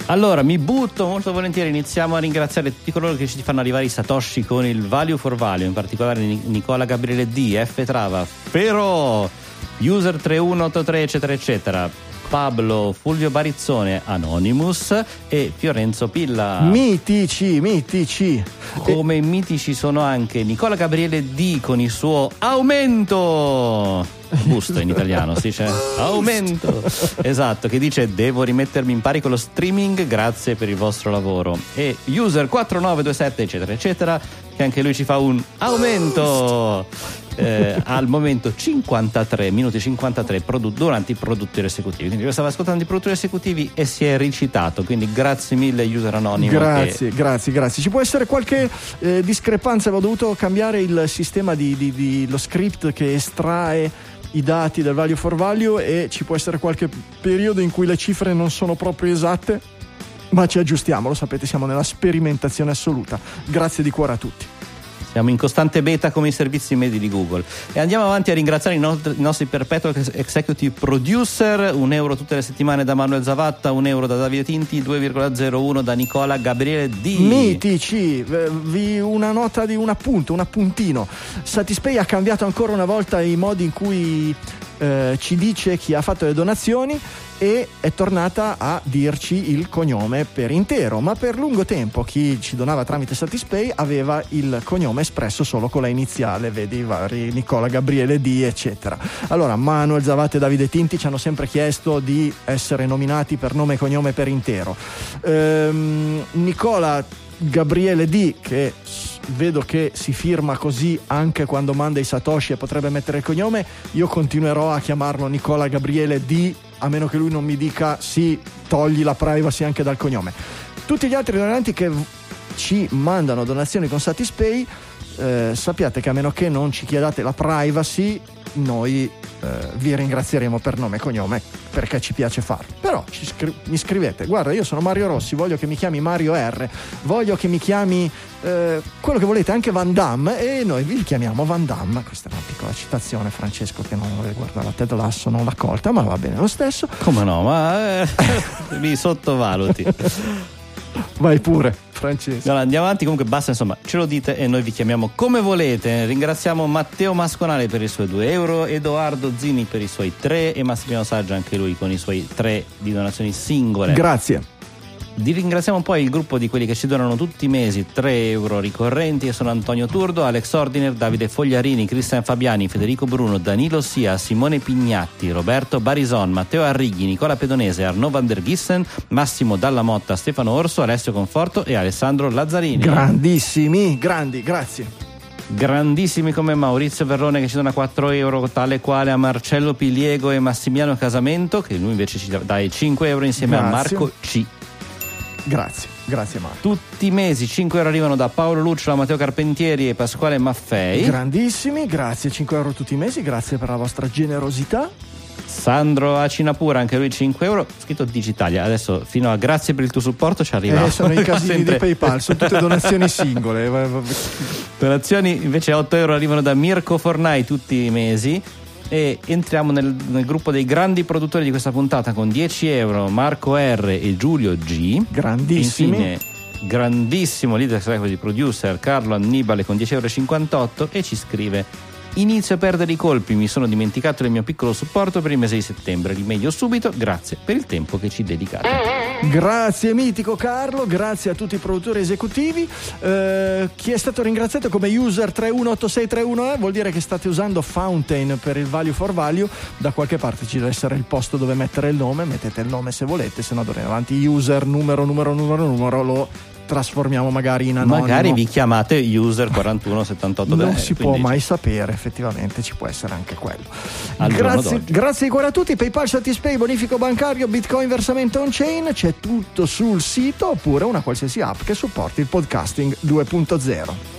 C: Allora, mi butto molto volentieri. Iniziamo a ringraziare tutti coloro che ci fanno arrivare i Satoshi con il Value for Value, in particolare Ni- Nicola Gabriele D, F Trava, Però, User 3183, eccetera, eccetera. Pablo, Fulvio Barizzone, Anonymous e Fiorenzo Pilla.
A: Mitici, mitici.
C: Come mitici sono anche Nicola Gabriele D con il suo aumento. Busto in italiano si dice aumento. Esatto, che dice devo rimettermi in pari con lo streaming, grazie per il vostro lavoro. E user 4927 eccetera eccetera, che anche lui ci fa un aumento. Eh, al momento 53 minuti 53 produ- durante i produttori esecutivi quindi io stavo ascoltando i produttori esecutivi e si è ricitato quindi grazie mille user anonimo
A: Grazie,
C: che-
A: grazie, grazie. Ci può essere qualche eh, discrepanza? Avevo dovuto cambiare il sistema di, di- di- lo script che estrae i dati del value for value e ci può essere qualche periodo in cui le cifre non sono proprio esatte. Ma ci aggiustiamo, lo sapete, siamo nella sperimentazione assoluta. Grazie di cuore a tutti.
C: Siamo in costante beta come i servizi medi di Google. E andiamo avanti a ringraziare i, nostri- i nostri perpetual executive producer. Un euro tutte le settimane da Manuel Zavatta, un euro da Davide Tinti, 2,01 da Nicola Gabriele D.
A: Mitici, eh, vi una nota di un appunto, un appuntino. Satispay ha cambiato ancora una volta i modi in cui eh, ci dice chi ha fatto le donazioni e è tornata a dirci il cognome per intero, ma per lungo tempo chi ci donava tramite Satispay aveva il cognome espresso solo con la iniziale, vedi i vari Nicola Gabriele D, eccetera. Allora, Manuel Zavate e Davide Tinti ci hanno sempre chiesto di essere nominati per nome e cognome per intero. Ehm, Nicola Gabriele D, che vedo che si firma così anche quando manda i Satoshi e potrebbe mettere il cognome, io continuerò a chiamarlo Nicola Gabriele D, a meno che lui non mi dica sì, togli la privacy anche dal cognome. Tutti gli altri donanti che ci mandano donazioni con Satispay, eh, sappiate che a meno che non ci chiedate la privacy, noi eh, vi ringrazieremo per nome e cognome perché ci piace farlo. Però scri- mi scrivete, guarda, io sono Mario Rossi, voglio che mi chiami Mario R, voglio che mi chiami eh, quello che volete, anche Van Damme, e noi vi chiamiamo Van Damme. Questa è una piccola citazione, Francesco, che non riguarda Ted Lasso, non l'ha colta, ma va bene lo stesso.
C: Come no, ma eh, (laughs) mi sottovaluti.
A: Vai pure, Francesco.
C: Allora, andiamo avanti, comunque basta, insomma, ce lo dite e noi vi chiamiamo come volete. Ringraziamo Matteo Masconale per i suoi 2 euro, Edoardo Zini per i suoi 3 e Massimiliano Saggia anche lui con i suoi 3 di donazioni singole.
A: Grazie.
C: Ringraziamo poi il gruppo di quelli che ci donano tutti i mesi 3 euro ricorrenti e sono Antonio Turdo, Alex Ordiner, Davide Fogliarini, Cristian Fabiani, Federico Bruno, Danilo Sia, Simone Pignatti, Roberto Barison, Matteo Arrighi, Nicola Pedonese, Arnaud van der Gissen, Massimo Dalla Motta, Stefano Orso, Alessio Conforto e Alessandro Lazzarini.
A: Grandissimi, grandi, grazie.
C: Grandissimi come Maurizio Verrone che ci dona 4 euro, tale quale a Marcello Piliego e Massimiliano Casamento, che lui invece ci dà i 5 euro insieme a
A: Grazie.
C: Marco C.
A: Grazie, grazie Marco.
C: Tutti i mesi 5 euro arrivano da Paolo Lucciola, Matteo Carpentieri e Pasquale Maffei.
A: Grandissimi, grazie, 5 euro tutti i mesi, grazie per la vostra generosità.
C: Sandro Acinapura, anche lui 5 euro, scritto Digitalia. Adesso fino a grazie per il tuo supporto ci arriva.
A: Eh, sono i (laughs) casini
C: Sempre-
A: di PayPal, sono tutte donazioni (laughs) singole.
C: Donazioni invece 8 euro arrivano da Mirko Fornai tutti i mesi. E entriamo nel, nel gruppo dei grandi produttori di questa puntata con 10 euro Marco R e Giulio G.
A: Grandissimi.
C: Infine, grandissimo leader executive producer Carlo Annibale con 10,58 euro e ci scrive Inizio a perdere i colpi, mi sono dimenticato del mio piccolo supporto per il mese di settembre, rimedio subito, grazie per il tempo che ci dedicate.
A: Grazie mitico Carlo, grazie a tutti i produttori esecutivi. Eh, chi è stato ringraziato come user 318631E vuol dire che state usando Fountain per il value for value. Da qualche parte ci deve essere il posto dove mettere il nome, mettete il nome se volete, se no d'ora in avanti user numero numero numero numero lo trasformiamo magari in anonimo.
C: Magari vi chiamate user 4178
A: non si può
C: quindi-
A: mai sapere, effettivamente ci può essere anche quello. Grazie, grazie di cuore a tutti. PayPal, Satispay, bonifico bancario, Bitcoin, versamento on chain. C'è tutto sul sito oppure una qualsiasi app che supporti il podcasting 2.0.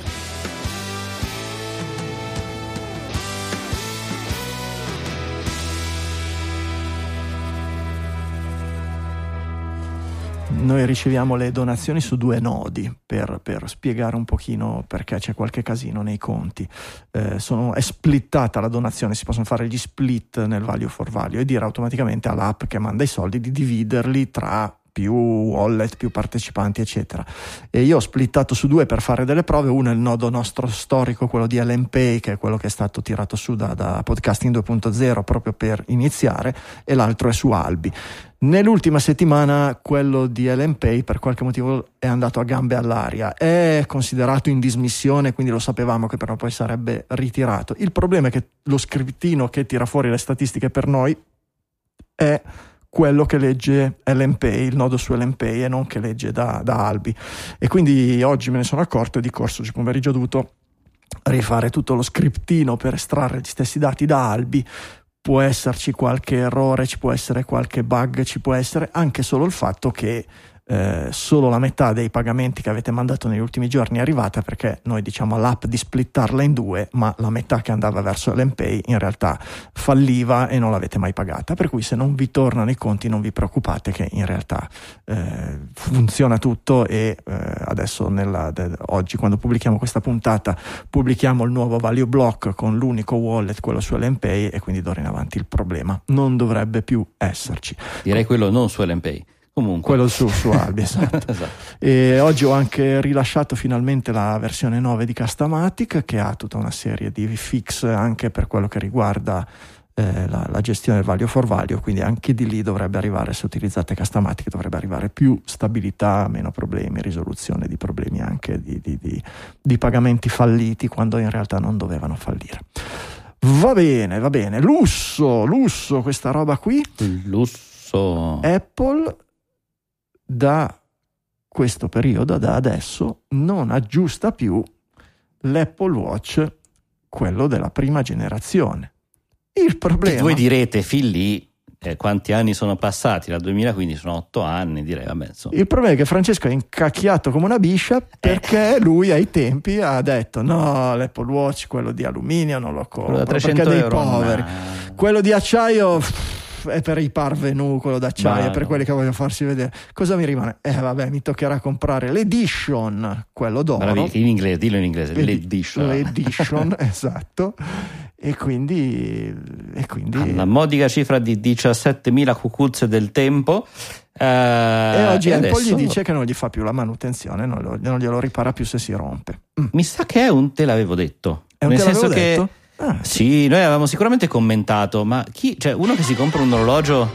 A: Noi riceviamo le donazioni su due nodi per, per spiegare un pochino perché c'è qualche casino nei conti. Eh, sono- è splittata la donazione, si possono fare gli split nel value for value e dire automaticamente all'app che manda i soldi di dividerli tra più wallet, più partecipanti, eccetera. E io ho splittato su due per fare delle prove. Uno è il nodo nostro storico, quello di LMPay, che è quello che è stato tirato su da, da Podcasting 2.0 proprio per iniziare, e l'altro è su Albi. Nell'ultima settimana quello di LMPay per qualche motivo è andato a gambe all'aria, è considerato in dismissione, quindi lo sapevamo che però poi sarebbe ritirato. Il problema è che lo scriptino che tira fuori le statistiche per noi è quello che legge LMPay, il nodo su LMPay e non che legge da, da Albi. E quindi oggi me ne sono accorto e di corso oggi pomeriggio ho dovuto rifare tutto lo scriptino per estrarre gli stessi dati da Albi. Può esserci qualche errore, ci può essere qualche bug, ci può essere anche solo il fatto che eh, solo la metà dei pagamenti che avete mandato negli ultimi giorni è arrivata perché noi diciamo all'app di splittarla in due, ma la metà che andava verso l'MPay in realtà falliva e non l'avete mai pagata. Per cui se non vi tornano i conti non vi preoccupate che in realtà eh, funziona tutto e eh, adesso nella, de, oggi quando pubblichiamo questa puntata pubblichiamo il nuovo value block con l'unico wallet, quello su LMPay e quindi d'ora in avanti il problema non dovrebbe più esserci.
C: Direi quello non su LMPay. Comunque.
A: Quello su, su (laughs) Albi, esatto. esatto. E oggi ho anche rilasciato finalmente la versione 9 di Castamatic che ha tutta una serie di fix anche per quello che riguarda eh, la, la, gestione del value for value, quindi anche di lì dovrebbe arrivare, se utilizzate Castamatic, dovrebbe arrivare più stabilità, meno problemi, risoluzione di problemi anche di, di, di, di pagamenti falliti quando in realtà non dovevano fallire. Va bene, va bene. Lusso, lusso, questa roba qui.
C: Lusso.
A: Apple da questo periodo, da adesso, non aggiusta più l'Apple Watch, quello della prima generazione. Il problema...
C: Che voi direte, fin lì, eh, quanti anni sono passati? Dal 2015 sono otto anni, direi. Vabbè,
A: Il problema è che Francesco è incacchiato come una biscia perché eh. lui ai tempi ha detto no, l'Apple Watch, quello di alluminio non lo compro, perché dei poveri. Ma... Quello di acciaio è per i parvenu quello d'acciaio, è per quelli che vogliono farsi vedere. Cosa mi rimane? Eh vabbè, mi toccherà comprare l'edition, quello d'oro.
C: Bravi, in inglese, dillo in inglese, l'edition.
A: L'edition, (laughs) esatto. E quindi, e quindi...
C: La modica cifra di 17.000 cucuzze del tempo.
A: Eh, e oggi Apple gli dice che non gli fa più la manutenzione, non, lo, non glielo ripara più se si rompe.
C: Mm. Mi sa che è un te l'avevo detto.
A: È un
C: Nel
A: te
C: senso
A: che
C: detto? Ah, sì, noi avevamo sicuramente commentato, ma chi, cioè uno che si compra un orologio,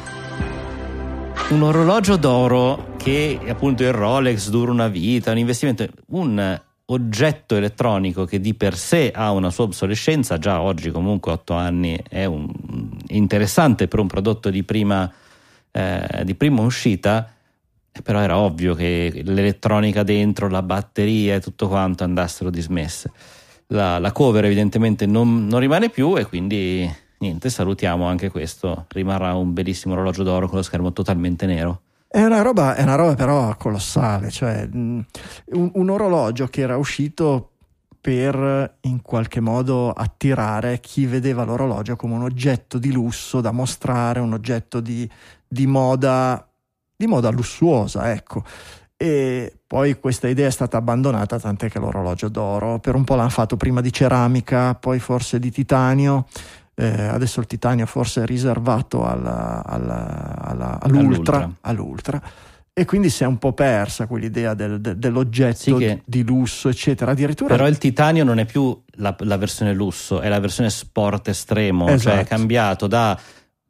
C: un orologio d'oro che appunto il Rolex dura una vita, un investimento, un oggetto elettronico che di per sé ha una sua obsolescenza, già oggi comunque 8 anni è un, interessante per un prodotto di prima, eh, di prima uscita, però era ovvio che l'elettronica dentro, la batteria e tutto quanto andassero dismesse la, la cover evidentemente non, non, rimane più e quindi niente, salutiamo anche questo. Rimarrà un bellissimo orologio d'oro con lo schermo totalmente nero.
A: È una roba, è una roba però colossale, cioè un, un orologio che era uscito per in qualche modo attirare chi vedeva l'orologio come un oggetto di lusso da mostrare, un oggetto di, di moda, di moda lussuosa, ecco e poi questa idea è stata abbandonata tant'è che l'orologio d'oro per un po' l'hanno fatto prima di ceramica poi forse di titanio eh, adesso il titanio forse è riservato alla, alla, alla, all'ultra, all'ultra. all'ultra, e quindi si è un po' persa quell'idea del, de, dell'oggetto sì che... di lusso eccetera addirittura
C: però il titanio non è più la, la versione lusso è la versione sport estremo esatto. cioè è esatto. cambiato da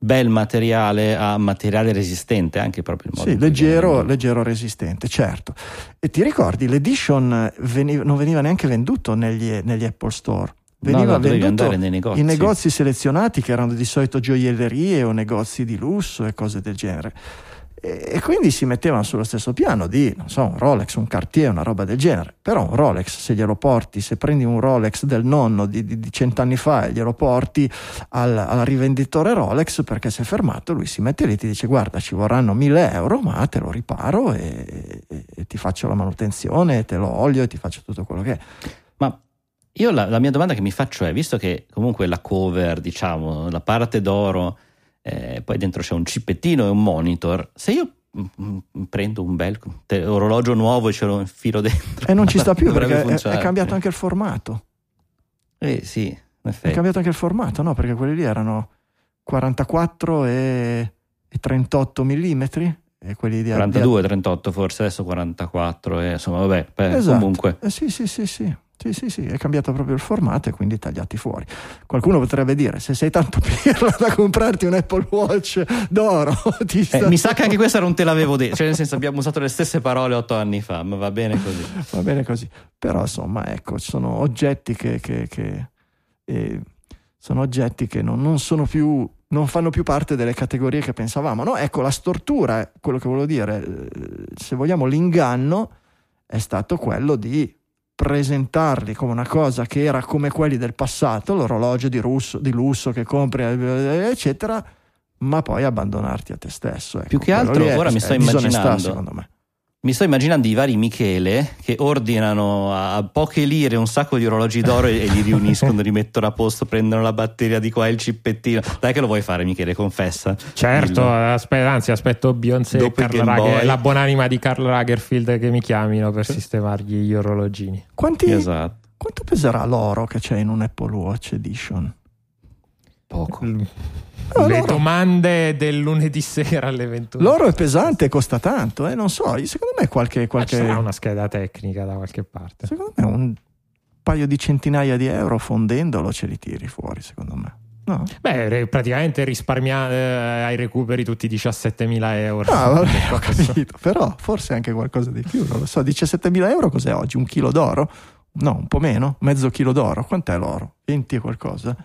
C: bel materiale a materiale resistente, anche proprio il modo.
A: Sì, leggero, leggero, resistente, certo. E ti ricordi, l'edition veniva, non veniva neanche venduto negli, negli Apple Store. Veniva
C: no, no, venduto nei negozi.
A: in negozi selezionati che erano di solito gioiellerie o negozi di lusso e cose del genere e quindi si mettevano sullo stesso piano di, non so, un Rolex, un Cartier, una roba del genere. Però un Rolex, se glielo porti, se prendi un Rolex del nonno di, cent'anni fa e glielo porti al, al, rivenditore Rolex perché si è fermato, lui si mette lì e ti dice guarda ci vorranno mille euro, ma te lo riparo e, e, e ti faccio la manutenzione, te lo olio e ti faccio tutto quello che è.
C: Ma io la, la mia domanda che mi faccio è, visto che comunque la cover, diciamo, la parte d'oro eh, poi dentro c'è un cippettino e un monitor. Se io mm, mm, prendo un bel orologio nuovo e ce lo infilo dentro.
A: E non ci sta più (laughs) perché è, è, cambiato anche il formato.
C: Eh sì,
A: È cambiato anche il formato, no? Perché quelli lì erano 44 e, e 38 mm e quelli di
C: 42, 38 forse, adesso 44, e insomma vabbè, beh,
A: Esatto.
C: comunque.
A: Eh, sì, sì, sì, sì. Sì, sì, sì, è cambiato proprio il formato e quindi tagliati fuori. Qualcuno potrebbe dire: se sei tanto pirla da comprarti un Apple Watch d'oro, (laughs) ti
C: Eh, mi sa che anche questa non te l'avevo detto, cioè nel senso abbiamo usato le stesse parole otto anni fa, ma va bene così.
A: va bene così. Però insomma, ecco, ci sono oggetti che, che- che, eh, sono oggetti che non, non sono più. Non fanno più parte delle categorie che pensavamo. No? Ecco, la stortura, quello che volevo dire, eh, se vogliamo, l'inganno è stato quello di presentarli come una cosa che era come quelli del passato, l'orologio di, russo- di lusso che compri, eh, eccetera, ma poi abbandonarti a te stesso. ecco.
C: Più che altro ora mi sto immaginando. Mi sto immaginando i vari Michele che ordinano a poche lire un sacco di orologi d'oro e, li riuniscono, li mettono a posto, prendono la batteria di qua e il cippettino. Dai che lo vuoi fare Michele, confessa.
B: Certo,
C: Dillo.
B: aspe- anzi aspetto Beyoncé e
C: Boy.
B: la buonanima di Karl Lagerfield che mi chiamino per sistemargli gli orologini.
A: Quanti,
C: Esatto.
A: Quanto peserà l'oro che c'è in un Apple Watch Edition?
C: Poco.
A: Ah,
B: Le
A: l'oro.
B: domande del lunedì sera alle 21.
A: L'oro è pesante e costa tanto, eh? non so, secondo me qualche, qualche
B: sarà una scheda tecnica da qualche parte.
A: secondo me un paio di centinaia di euro fondendolo ce li tiri fuori, secondo me. No?
B: Beh, praticamente risparmia eh, ai recuperi tutti i 17.000 euro.
A: Ah, vabbè, (laughs) ho capito, però forse anche qualcosa di più, non lo so, 17.000 euro cos'è oggi? Un chilo d'oro? No, un po' meno, mezzo chilo d'oro, quant'è l'oro? 20 e qualcosa?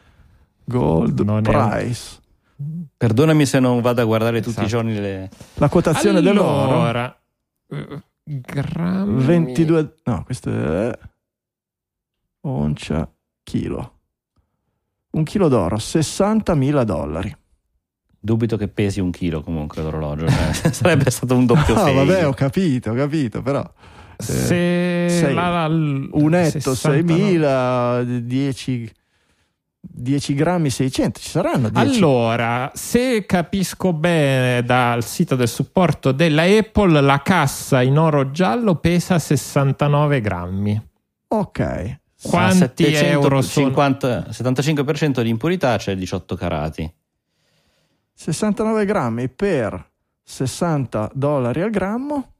A: Gold
B: Non è-
A: price.
C: Perdonami se non vado a guardare tutti
B: Esatto.
C: i giorni le...
A: La quotazione dell'oro?
B: Allora, eh, grammi
A: 22 no questo è oncia chilo un chilo d'oro 60.000 dollari
C: Dubito che pesi un chilo comunque l'orologio, cioè, (laughs) sarebbe stato un doppio
A: ah
C: fail.
A: vabbè ho capito ho capito però
B: Se
A: sei-
B: la- la-
A: un netto
B: 69.
A: 6.000 10 10 grammi 600 ci saranno 10
B: Allora, se capisco bene dal sito del supporto della Apple, la cassa in oro giallo pesa 69 grammi.
A: ok
B: Quanti euro sono?
C: 750 75% di impurità, c'è 18 carati.
A: 69 grammi per 60 dollari al grammo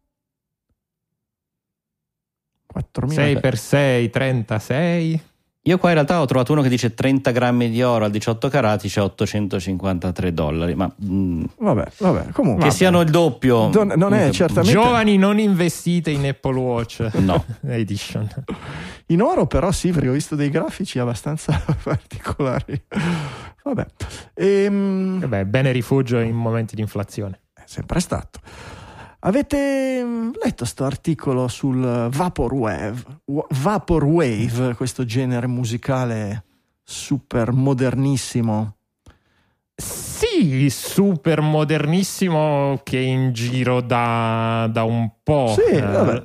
A: 4.000
B: 6 per 6, 36.
C: Io qua in realtà ho trovato uno che dice 30 grammi di oro al 18 carati, c'è 853 dollari, ma mm,
A: vabbè vabbè comunque
C: che siano il doppio...
A: Non- non è certamente-
B: Giovani non investite in Apple Watch
C: No. (laughs)
B: Edition.
A: In oro però sì, perché ho visto dei grafici abbastanza (laughs) particolari. Vabbè, Ehm,
B: Vabbè, bene rifugio in momenti di inflazione.
A: è sempre stato. Avete mm, letto sto articolo sul Vaporwave? Wa- Vaporwave, questo genere musicale super modernissimo.
B: Sì, super modernissimo che è in giro da, da un po'.
A: Sì,
B: Eh,
A: vabbè.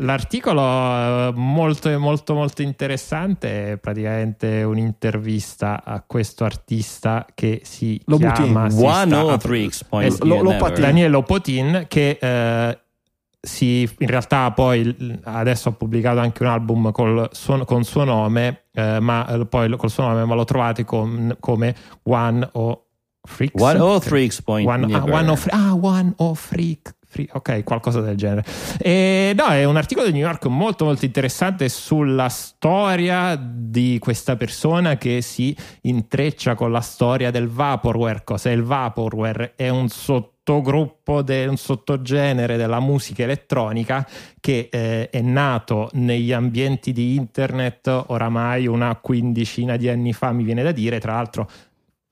B: L'articolo è molto, molto, molto interessante. È praticamente un'intervista a questo artista che si
A: Lobutin.
B: chiama si sta-
C: 103
B: Eh,
A: Lo- Lopatin.
B: Daniele Lopotin che eh, si, in realtà poi adesso ha pubblicato anche un album col suo- con suo nome eh, ma eh, poi lo- col suo nome ma lo trovate com- come One o Freaks
C: 103 point
B: One, ah, One of, ah, One of Freak. Free- ok, qualcosa del genere. E, no, è un articolo di New York molto molto interessante sulla storia di questa persona che si intreccia con la storia del vaporware. Cos'è il vaporware? È un sottogruppo, de- un sottogenere della musica elettronica che eh, è nato negli ambienti di internet oramai una quindicina di anni fa, mi viene da dire, tra l'altro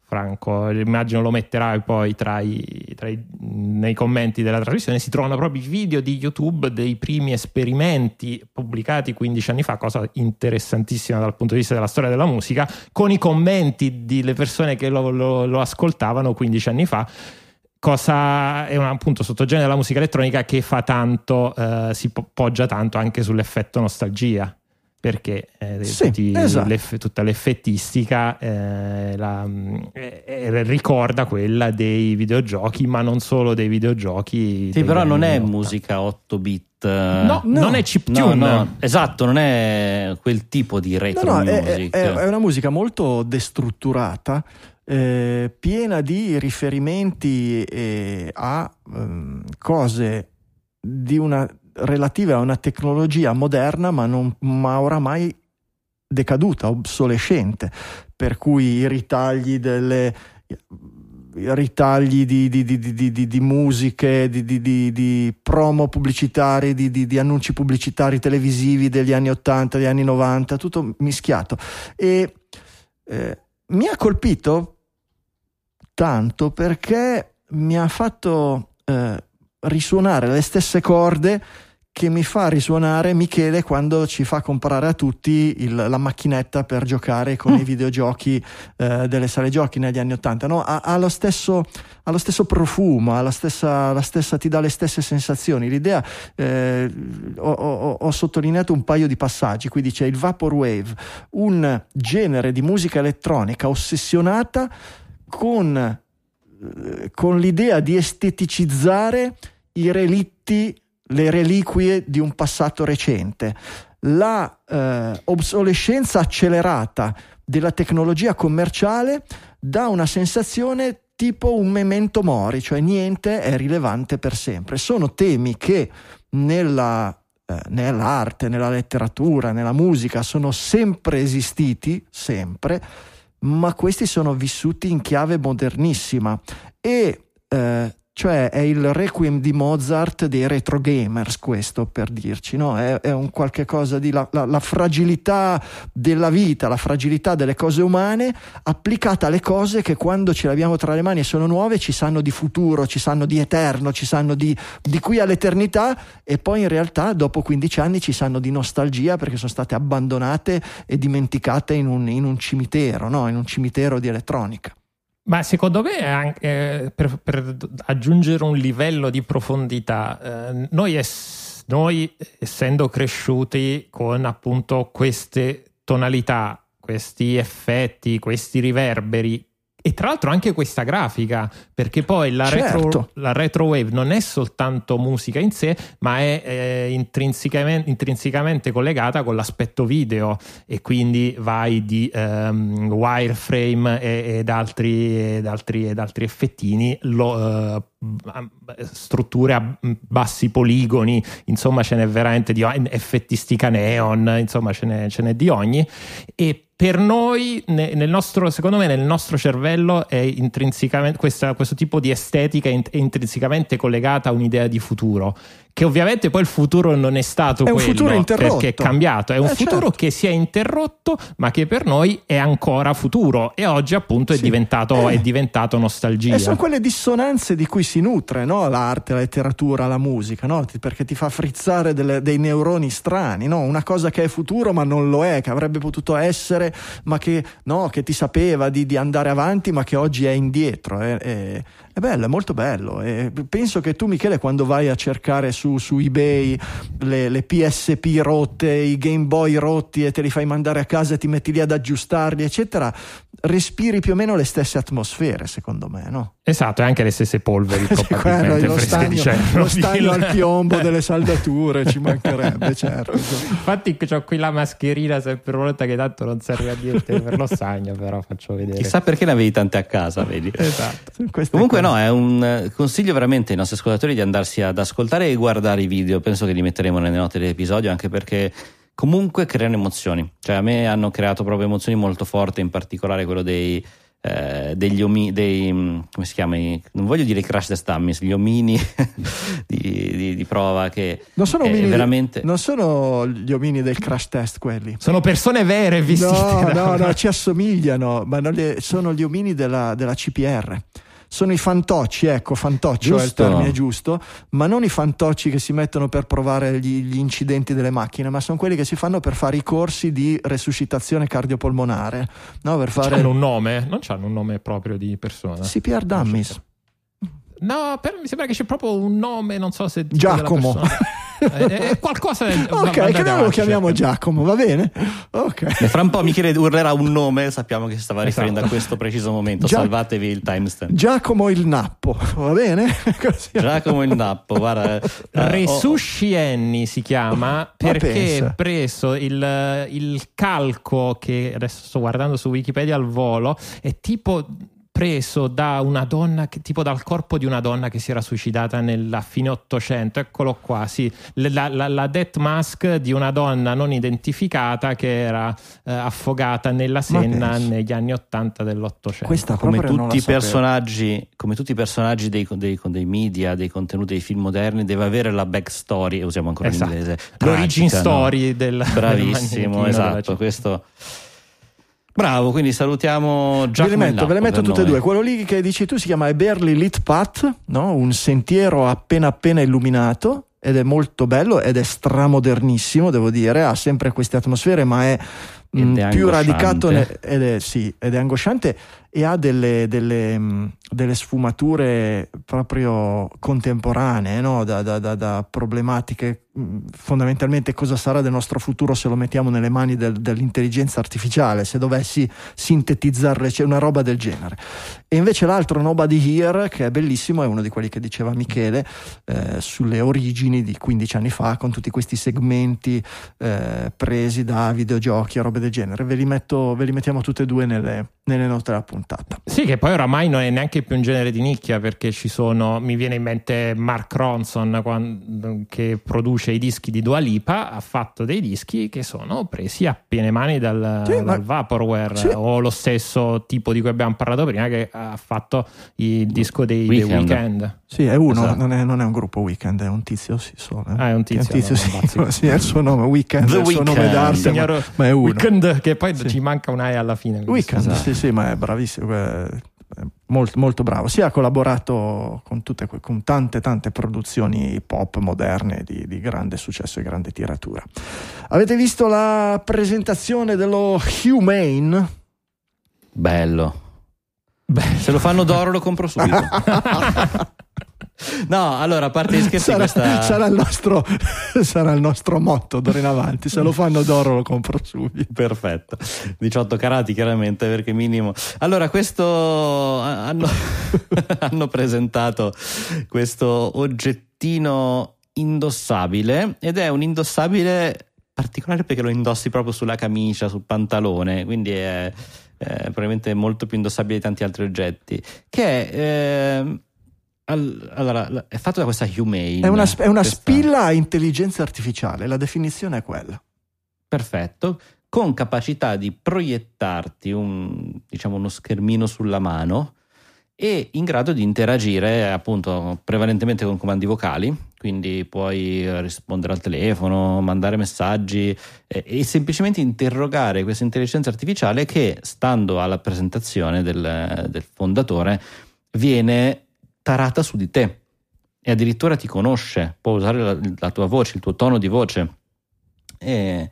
B: Franco, immagino lo metterai poi tra i, tra i- nei commenti della trasmissione, si trovano proprio i video di YouTube dei primi esperimenti pubblicati 15 anni fa, cosa interessantissima dal punto di vista della storia della musica, con i commenti delle persone che lo, lo- lo ascoltavano 15 anni fa. Cosa è un appunto sottogenere della musica elettronica che fa tanto, eh, si po- poggia tanto anche sull'effetto nostalgia perché eh,
A: Sì,
B: tutti-
A: esatto.
B: l'eff- tutta l'effettistica eh, la- eh, eh, ricorda quella dei videogiochi, ma non solo dei videogiochi.
C: Sì, però non è
B: 80.
C: musica 8 bit.
B: No,
A: No.
B: non è
C: No,
B: chiptune.
C: no, esatto, non è quel tipo di
A: No,
C: retro
A: no, è,
C: music.
A: è- è una musica molto destrutturata eh, piena di riferimenti eh, a ehm, cose di una, relative a una tecnologia moderna ma, non, ma oramai decaduta, obsolescente, per cui i ritagli delle ritagli di, di, di, di musiche, di, promo pubblicitari, di, annunci pubblicitari televisivi degli anni 80, degli anni 90, tutto mischiato. E eh, mi ha colpito tanto perché mi ha fatto eh, risuonare le stesse corde che mi fa risuonare Michele quando ci fa comprare a tutti il, la macchinetta per giocare con mm. i videogiochi eh, delle sale giochi negli anni Ottanta. No? Ha, ha, lo stesso, ha, lo stesso, profumo, ha la stessa, la stessa, ti dà le stesse sensazioni. L'idea, eh, ho, ho, ho, sottolineato un paio di passaggi, qui dice il Vaporwave, un genere di musica elettronica ossessionata con, eh, con l'idea di esteticizzare i relitti le reliquie di un passato recente, la eh, obsolescenza accelerata della tecnologia commerciale dà una sensazione tipo un memento mori, cioè niente è rilevante per sempre. Sono temi che nella, eh, nell'arte, nella letteratura, nella musica sono sempre esistiti, sempre, ma questi sono vissuti in chiave modernissima e eh, cioè è il requiem di Mozart dei retro gamers questo per dirci, no? è, è, un qualche cosa di la, la, la, fragilità della vita, la fragilità delle cose umane applicata alle cose che quando ce le abbiamo tra le mani e sono nuove ci sanno di futuro, ci sanno di eterno, ci sanno di, di qui all'eternità e poi in realtà dopo 15 anni ci sanno di nostalgia perché sono state abbandonate e dimenticate in un, in un cimitero, no? in un cimitero di elettronica.
B: Ma secondo me, anche, eh, per, per, aggiungere un livello di profondità, eh, noi, es- noi, essendo cresciuti con appunto queste tonalità, questi effetti, questi riverberi e tra l'altro anche questa grafica, perché poi la, certo. retro, la retro wave non è soltanto musica in sé, ma è eh, intrinsecamente, intrinsecamente, collegata con l'aspetto video e quindi vai di um, wireframe e, ed, altri, ed, altri, ed, altri, effettini, lo, uh, strutture a bassi poligoni, insomma ce n'è veramente di effettistica neon, insomma ce n'è, ce n'è di ogni. E per noi, nel nostro, secondo me, nel nostro cervello questo tipo di estetica è intrinsecamente collegata a un'idea di futuro che ovviamente poi il futuro non è stato
A: è
B: quello
A: un futuro interrotto.
B: perché è cambiato, è un eh, futuro certo. che si è interrotto ma che per noi è ancora futuro e oggi appunto è, diventato, eh. è diventato nostalgia.
A: E sono quelle dissonanze di cui si nutre no? l'arte, la letteratura, la musica, no? perché ti fa frizzare delle, dei neuroni strani, no? una cosa che è futuro ma non lo è, che avrebbe potuto essere ma che, che ti sapeva di, di, andare avanti ma che oggi è indietro. È, è, bello, è molto bello. E penso che tu, Michele, quando vai a cercare su, su eBay le, le, PSP rotte, i Game Boy rotti e te li fai mandare a casa e ti metti lì ad aggiustarli, eccetera, respiri più o meno le stesse atmosfere, secondo me, no?
B: Esatto, e anche le stesse polveri (laughs)
A: probabilmente lo stagno, lo (laughs) stagno al piombo (laughs) delle saldature ci mancherebbe, certo.
B: Infatti ho qui la mascherina sempre volta che tanto non serve a niente per lo stagno, però faccio vedere.
C: Chissà perché ne avevi tante a casa, vedi?
B: Esatto.
C: Comunque no, è un consiglio veramente ai nostri ascoltatori di andarsi ad ascoltare e guardare i video, penso che li metteremo nelle note dell'episodio anche perché comunque creano emozioni, cioè a me hanno creato proprio emozioni molto forti, in particolare quello dei eh, degli omini, dei, mm, come si chiama? Non voglio dire crash test dummies, gli omini (laughs) di, di, di, prova che
A: non sono, omini
C: veramente...
A: non sono gli omini del crash test quelli.
B: Sono persone vere vestite.
A: No, no, no, ci assomigliano, ma le, sono gli omini della, della CPR sono i fantocci, ecco, fantoccio giusto. è il termine giusto, ma non i fantocci che si mettono per provare gli, gli, incidenti delle macchine, ma sono quelli che si fanno per fare i corsi di resuscitazione cardiopolmonare. No, per fare...
B: Hanno un nome? Non hanno un nome proprio di persona?
A: CPR Dummies.
B: No, però mi sembra che c'è proprio un nome, non so se...
A: Giacomo.
B: è (laughs) qualcosa del...
A: ok che noi lo chiamiamo Giacomo va bene? Ok.
C: Fra un po' Michele urlerà un nome? Sappiamo che si stava riferendo esatto. a questo preciso momento. Gia- salvatevi il timestamp.
A: Giacomo il Nappo va bene? (laughs)
C: Così. Giacomo il Nappo guarda
B: uh, Resuscienni oh. si chiama perché ha preso il, il calco che adesso sto guardando su Wikipedia al volo è tipo preso da una donna, che, tipo dal corpo di una donna che si era suicidata nella fine Ottocento. Eccolo qua, sì, la, la, la death mask di una donna non identificata che era eh, affogata nella Senna negli anni Ottanta dell'Ottocento.
A: Questa
C: come tutti, i personaggi, come tutti i personaggi dei, dei- dei media, dei contenuti dei film moderni, deve avere la backstory, usiamo ancora
B: Esatto.
C: l'inglese.
B: L'origin
C: tragica, no?
B: story del (laughs)
C: Bravissimo,
B: del
C: esatto. Questo. Bravo, quindi salutiamo
A: Ve
C: Giacomo
A: le metto, ve le metto tutte e due. Quello lì che dici tu si chiama Eberly Lit Path, no? un sentiero appena appena illuminato ed è molto bello ed è stramodernissimo, devo dire, ha sempre queste atmosfere, ma è, mh,
C: è
A: più
C: angosciante.
A: radicato ne- ed, è, sì, ed è angosciante e ha delle, delle, mh, delle sfumature proprio contemporanee, no? da, da- da- da problematiche mh, fondamentalmente cosa sarà del nostro futuro se lo mettiamo nelle mani del- dell'intelligenza artificiale, se dovessi sintetizzarle, c'è una roba del genere. E invece l'altro Nobody Here, che è bellissimo, è uno di quelli che diceva Michele, eh, sulle origini di 15 anni fa, con tutti questi segmenti eh, presi da videogiochi e robe del genere. Ve li, metto, ve li mettiamo tutte e due nelle, nelle note della puntata.
B: Sì, che poi oramai non è neanche più un genere di nicchia perché ci sono, mi viene in mente Mark Ronson quando- che produce i dischi di Dua Lipa, ha fatto dei dischi che sono presi a piene mani dal,
A: Sì, ma-
B: dal Vaporware
A: Sì.
B: o lo stesso tipo di cui abbiamo parlato prima che ha fatto il disco dei The
C: Weeknd.
B: Weeknd.
A: Sì, è uno,
C: Esatto.
A: non, è, non è un gruppo weekend, è un tizio, sì, solo. eh.
B: Ah, è un tizio,
A: sì,
B: no, non bazzico.
A: sì, è il suo nome, weekend,
C: The
A: è il suo nome
C: Weeknd.
A: d'arte,
B: Signor
A: ma, ma è uno.
B: Weeknd, che poi
A: Sì.
B: ci manca un E alla fine.
A: Weekend,
C: Esatto.
A: sì, sì, ma è bravissimo, è è molto, molto bravo. Si ha collaborato con, tutte, con tante, tante produzioni pop moderne di, di grande successo e grande tiratura. Avete visto la presentazione dello Humane?
C: Bello.
B: Beh,
C: Se lo fanno d'oro lo compro subito. (laughs) (laughs) no, allora, a parte gli scherzi,
A: Sarà,
C: questa...
A: sarà il nostro, (laughs) sarà il nostro motto d'ora in avanti. Se lo fanno d'oro lo compro subito.
C: Perfetto, 18 carati chiaramente perché minimo. Allora, questo hanno, (laughs) hanno presentato questo oggettino indossabile ed è un indossabile particolare perché lo indossi proprio sulla camicia, sul pantalone, quindi è, è probabilmente molto più indossabile di tanti altri oggetti. Che è, al- allora, è fatto da questa Humane.
A: È una, è una
C: questa-
A: spilla a intelligenza artificiale, la definizione è quella.
C: perfetto, con capacità di proiettarti un, diciamo, uno schermino sulla mano e in grado di interagire appunto prevalentemente con comandi vocali, quindi puoi rispondere al telefono, mandare messaggi eh, e semplicemente interrogare questa intelligenza artificiale che stando alla presentazione del, del fondatore viene tarata su di te e addirittura ti conosce, può usare la, la tua voce, il tuo tono di voce. E-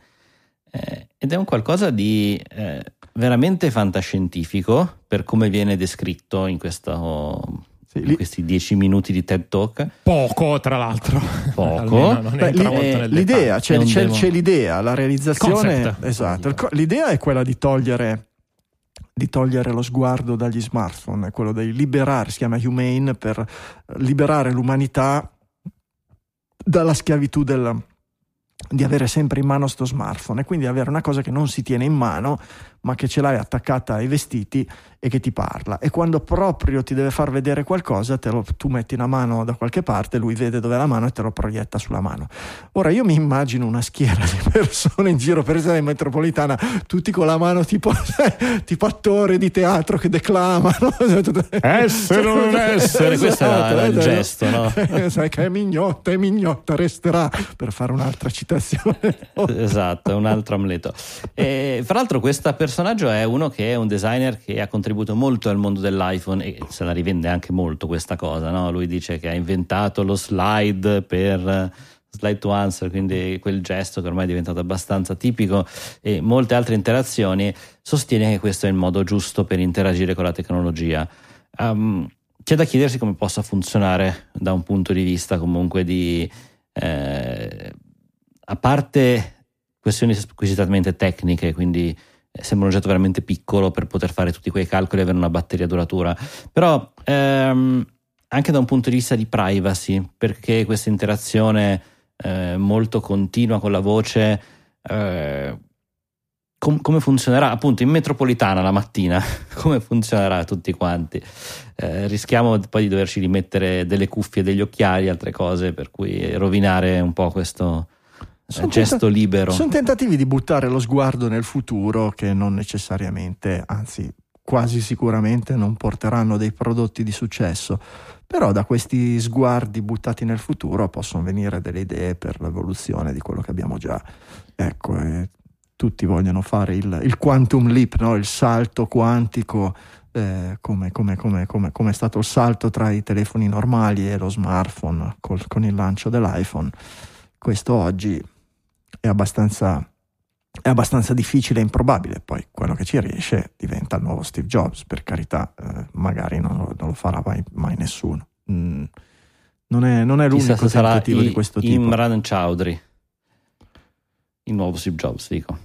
C: eh, ed è un qualcosa di eh, veramente fantascientifico per come viene descritto in, questo,
A: Sì,
C: in
A: lì-
C: questi dieci minuti di TED Talk.
B: poco, tra l'altro.
C: Poco. (laughs)
A: Beh, lì- eh, l'idea, c'è, c'è-
C: demo.
A: c'è l'idea, la realizzazione.
B: Concept.
A: Esatto. l'idea è quella di togliere, di togliere lo sguardo dagli smartphone, quello di liberare, si chiama Humane, per liberare l'umanità dalla schiavitù del- di avere sempre in mano sto smartphone e quindi avere una cosa che non si tiene in mano ma che ce l'hai attaccata ai vestiti e che ti parla e quando proprio ti deve far vedere qualcosa te lo- tu metti una mano da qualche parte lui vede dove è la mano e te lo proietta sulla mano ora io mi immagino una schiera (laughs) di persone in giro per esempio in metropolitana tutti con la mano tipo, (laughs) tipo attore di teatro che declamano (laughs)
B: Essere o non essere,
C: questo era- era il
A: eh,
C: gesto, no?
A: sai che è mignotta è mignotta resterà per fare un'altra citazione
C: esatto, un altro Amleto. E, fra l'altro, questo personaggio è uno che è un designer che ha contribuito molto al mondo dell'iPhone e se la rivende anche molto questa cosa. No? Lui dice che ha inventato lo slide per eh, slide to answer, quindi quel gesto che ormai è diventato abbastanza tipico e molte altre interazioni. Sostiene che questo è il modo giusto per interagire con la tecnologia. Um, c'è da chiedersi come possa funzionare da un punto di vista comunque di eh, a parte questioni squisitamente tecniche, quindi sembra un oggetto veramente piccolo per poter fare tutti quei calcoli e avere una batteria duratura, però ehm, anche da un punto di vista di privacy, perché questa interazione eh, molto continua con la voce eh, com- come funzionerà appunto in metropolitana la mattina, (laughs) come funzionerà tutti quanti. Eh, rischiamo poi di doverci rimettere delle cuffie, degli occhiali, altre cose, per cui rovinare un po' questo
A: Sono
C: gesto
A: tenta-
C: libero.
A: Sono tentativi di buttare lo sguardo nel futuro che non necessariamente, anzi quasi sicuramente non porteranno dei prodotti di successo, però da questi sguardi buttati nel futuro possono venire delle idee per l'evoluzione di quello che abbiamo già. Ecco, e tutti vogliono fare il, il quantum leap, no? il salto quantico. eh, come, come- come- come- come è stato il salto tra i telefoni normali e lo smartphone col- con il lancio dell'iPhone questo oggi è abbastanza, è abbastanza difficile e improbabile. Poi quello che ci riesce diventa il nuovo Steve Jobs, per carità, eh, magari non lo, non lo farà mai, mai nessuno. Mm, non, è, non è
C: Chissà
A: l'unico
C: sarà
A: tentativo di questo tipo.
C: Imran Chowdhury, il nuovo Steve Jobs, dico.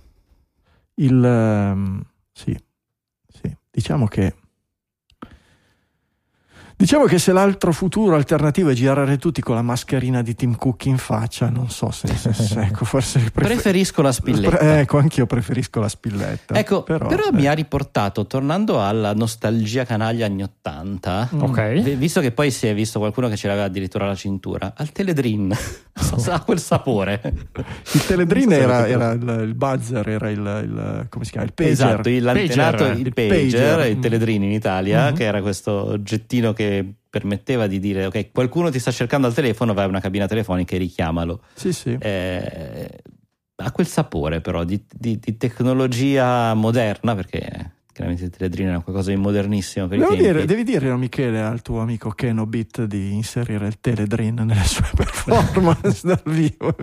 A: Il, ehm, sì, sì, diciamo che Diciamo che se l'altro futuro alternativo è girare tutti con la mascherina di Tim Cook in faccia, non so se, se- se- (laughs) ecco, forse prefer-
C: Preferisco la spilletta.
A: Pre- ecco, anch'io preferisco la spilletta.
C: Ecco, però,
A: però,
C: mi
A: eh,
C: ha riportato, tornando alla nostalgia canaglia anni 80,
A: Mm.
B: Ok.
C: vi- visto che poi si è visto qualcuno che ce l'aveva addirittura alla cintura, al teledrin, (laughs) ha quel sapore.
A: Il teledrin era, era il, il buzzer, era il, il- come si chiama? Il pager.
C: Esatto, il- l'antenato,
B: Pager.
C: il
A: Il
C: pager,
A: pager.
C: il teledrin in Italia,
A: Mhm.
C: che era questo oggettino che permetteva di dire ok, qualcuno ti sta cercando al telefono, vai a una cabina telefonica e richiamalo.
A: Sì, sì.
C: Eh, ha quel sapore però di, di- di tecnologia moderna, perché chiaramente il teledrin è qualcosa di modernissimo per
A: Devo dire, devi dire, Michele, al tuo amico Kenobit di inserire il teledrin nelle sue performance dal vivo.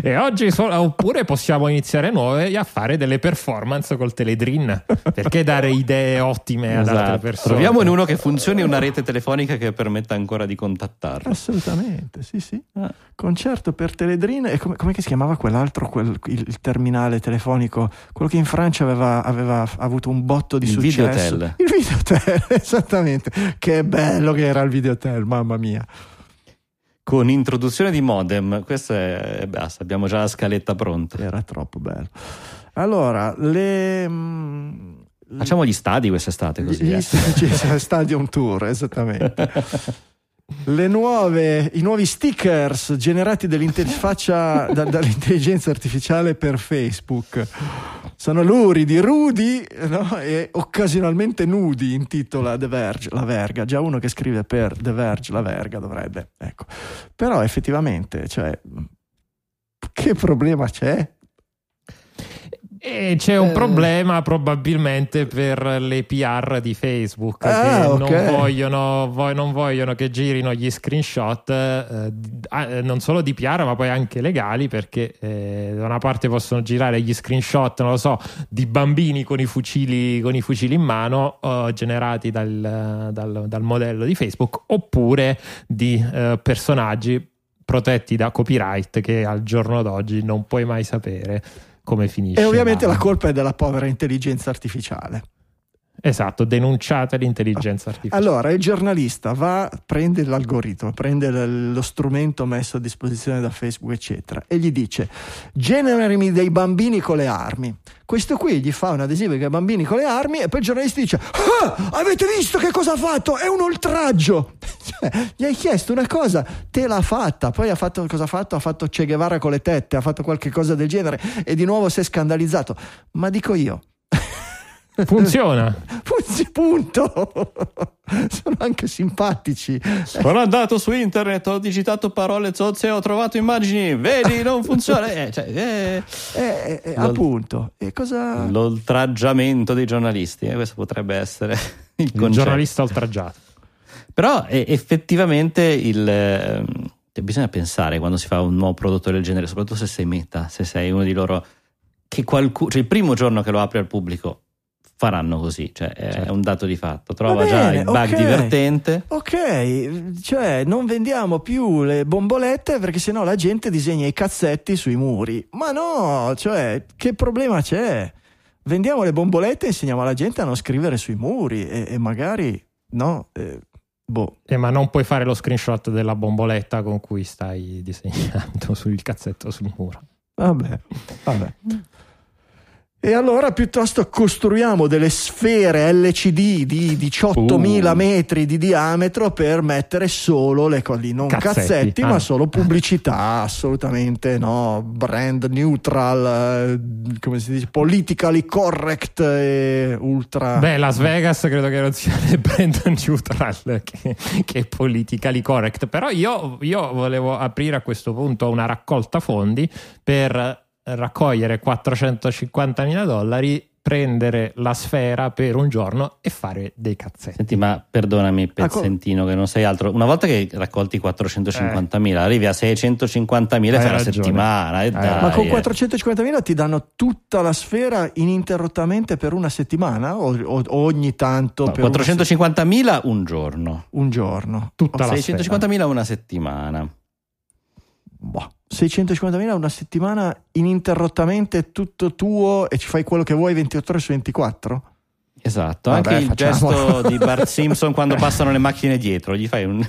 B: E oggi so- oppure possiamo iniziare noi a fare delle performance col teledrin. Perché dare idee ottime ad altre
C: Esatto.
B: persone?
C: Troviamone uno che funzioni una rete telefonica che permetta ancora di contattarlo.
A: Assolutamente, sì, sì.
C: Ah.
A: Concerto per teledrin e come, come che si chiamava quell'altro, quel- il, il terminale telefonico, quello che in Francia aveva, aveva avuto un botto di
C: Il
A: successo.
C: Videotel. (laughs)
A: Il videotel, (laughs) esattamente. Che bello che era il videotel, mamma mia.
C: Con introduzione di modem, questo è basta, abbiamo già la scaletta pronta.
A: Era troppo bello. Allora, le... mm,
C: Facciamo gli stadi quest'estate così.
A: Gli
C: eh.
A: st- (laughs) Stadium Tour, esattamente. Nuove, I nuovi stickers generati dall'interfaccia da- dall'intelligenza artificiale per Facebook sono luridi, rudi no? e occasionalmente nudi, intitola The Verge, la verga. Già uno che scrive per The Verge, la verga dovrebbe. Ecco. Però effettivamente, cioè, che problema c'è?
B: E c'è un
C: Eh.
B: problema probabilmente per le PR di Facebook
A: Ah,
B: che
A: ok.
B: non, vogliono, vo- non vogliono che girino gli screenshot eh, non solo di PR ma poi anche legali perché eh, da una parte possono girare gli screenshot, non lo so, di bambini con i fucili, con i fucili in mano generati dal, dal- dal modello di Facebook oppure di eh, personaggi protetti da copyright che al giorno d'oggi non puoi mai sapere come finisce.
A: E ovviamente la colpa è della povera intelligenza artificiale.
B: Esatto, denunciate l'intelligenza artificiale.
A: Allora, il giornalista va, prende l'algoritmo, prende lo strumento messo a disposizione da Facebook, eccetera, e gli dice: generami dei bambini con le armi. Questo qui gli fa un adesivo ha bambini con le armi, e poi il giornalista dice: Ah, avete visto che cosa ha fatto? È un oltraggio! (laughs) Cioè, gli hai chiesto una cosa, te l'ha fatta. Poi ha fatto cosa ha fatto? Ha fatto Che Guevara con le tette, ha fatto qualche cosa del genere, e di nuovo si è scandalizzato. Ma dico io.
B: Funziona. (laughs)
A: Funzi- punto. (laughs) Sono anche simpatici.
C: Sono andato su internet, ho digitato parole zozze e ho trovato immagini. Vedi, non funziona. Eh, cioè, eh,
A: Eh, eh,
C: L'ol-
A: appunto. E cosa...
C: L'oltraggiamento dei giornalisti, eh, questo potrebbe essere il (laughs)
B: Il
C: concetto.
B: giornalista oltraggiato.
C: Però eh, effettivamente il, ehm, cioè, bisogna pensare quando si fa un nuovo prodotto del genere, soprattutto se sei meta, se sei uno di loro, che qualcuno, cioè il primo giorno che lo apri al pubblico faranno così, cioè è,
B: Certo.
C: un dato di fatto. Trova
A: Va
C: già
A: bene,
C: il bug
A: ok.
C: divertente.
A: Ok, cioè non vendiamo più le bombolette perché sennò la gente disegna i cazzetti sui muri. Ma no, cioè, che problema c'è? Vendiamo le bombolette e insegniamo alla gente a non scrivere sui muri e, e magari, no, eh, boh.
B: Eh, ma non puoi fare lo screenshot della bomboletta con cui stai disegnando (laughs) sul cazzetto sul muro.
A: Vabbè, vabbè. E allora piuttosto costruiamo delle sfere LCD di 18.000
B: Uh.
A: metri di diametro per mettere solo le cose, non
B: Cazzetti,
A: cazzetti,
B: ah.
A: ma solo pubblicità, assolutamente no, brand neutral, eh, come si dice, politically correct e ultra...
B: Beh, Las Vegas credo che non sia (laughs) né brand neutral che, che politically correct. Però io, io volevo aprire a questo punto una raccolta fondi per raccogliere 450 mila dollari, prendere la sfera per un giorno e fare dei cazzetti.
C: Senti, ma perdonami,
A: Ah, co-
C: pezzentino, che non sei altro. Una volta che raccolti 450.000, arrivi a 650.000 e
B: Hai
C: fai la
B: ragione.
C: settimana. E
B: Hai
C: dai,
A: Ma con
C: eh.
A: 450.000 ti danno tutta la sfera ininterrottamente per una settimana o, o- ogni tanto
C: No,
A: per una
C: 450.000 un giorno,
A: un giorno?
B: Tutta la
C: 650.000 una settimana.
A: Boh, 650.000 una settimana ininterrottamente tutto tuo e ci fai quello che vuoi 28 ore su 24?
C: Esatto,
A: Vabbè,
C: anche il
A: facciamo.
C: gesto di Bart (laughs) Simpson quando passano le macchine dietro, gli fai un...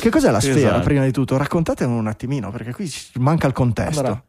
A: Che cos'è la sfera
C: Esatto.
A: prima di tutto? Raccontatemi un attimino perché qui manca il contesto.
C: Allora,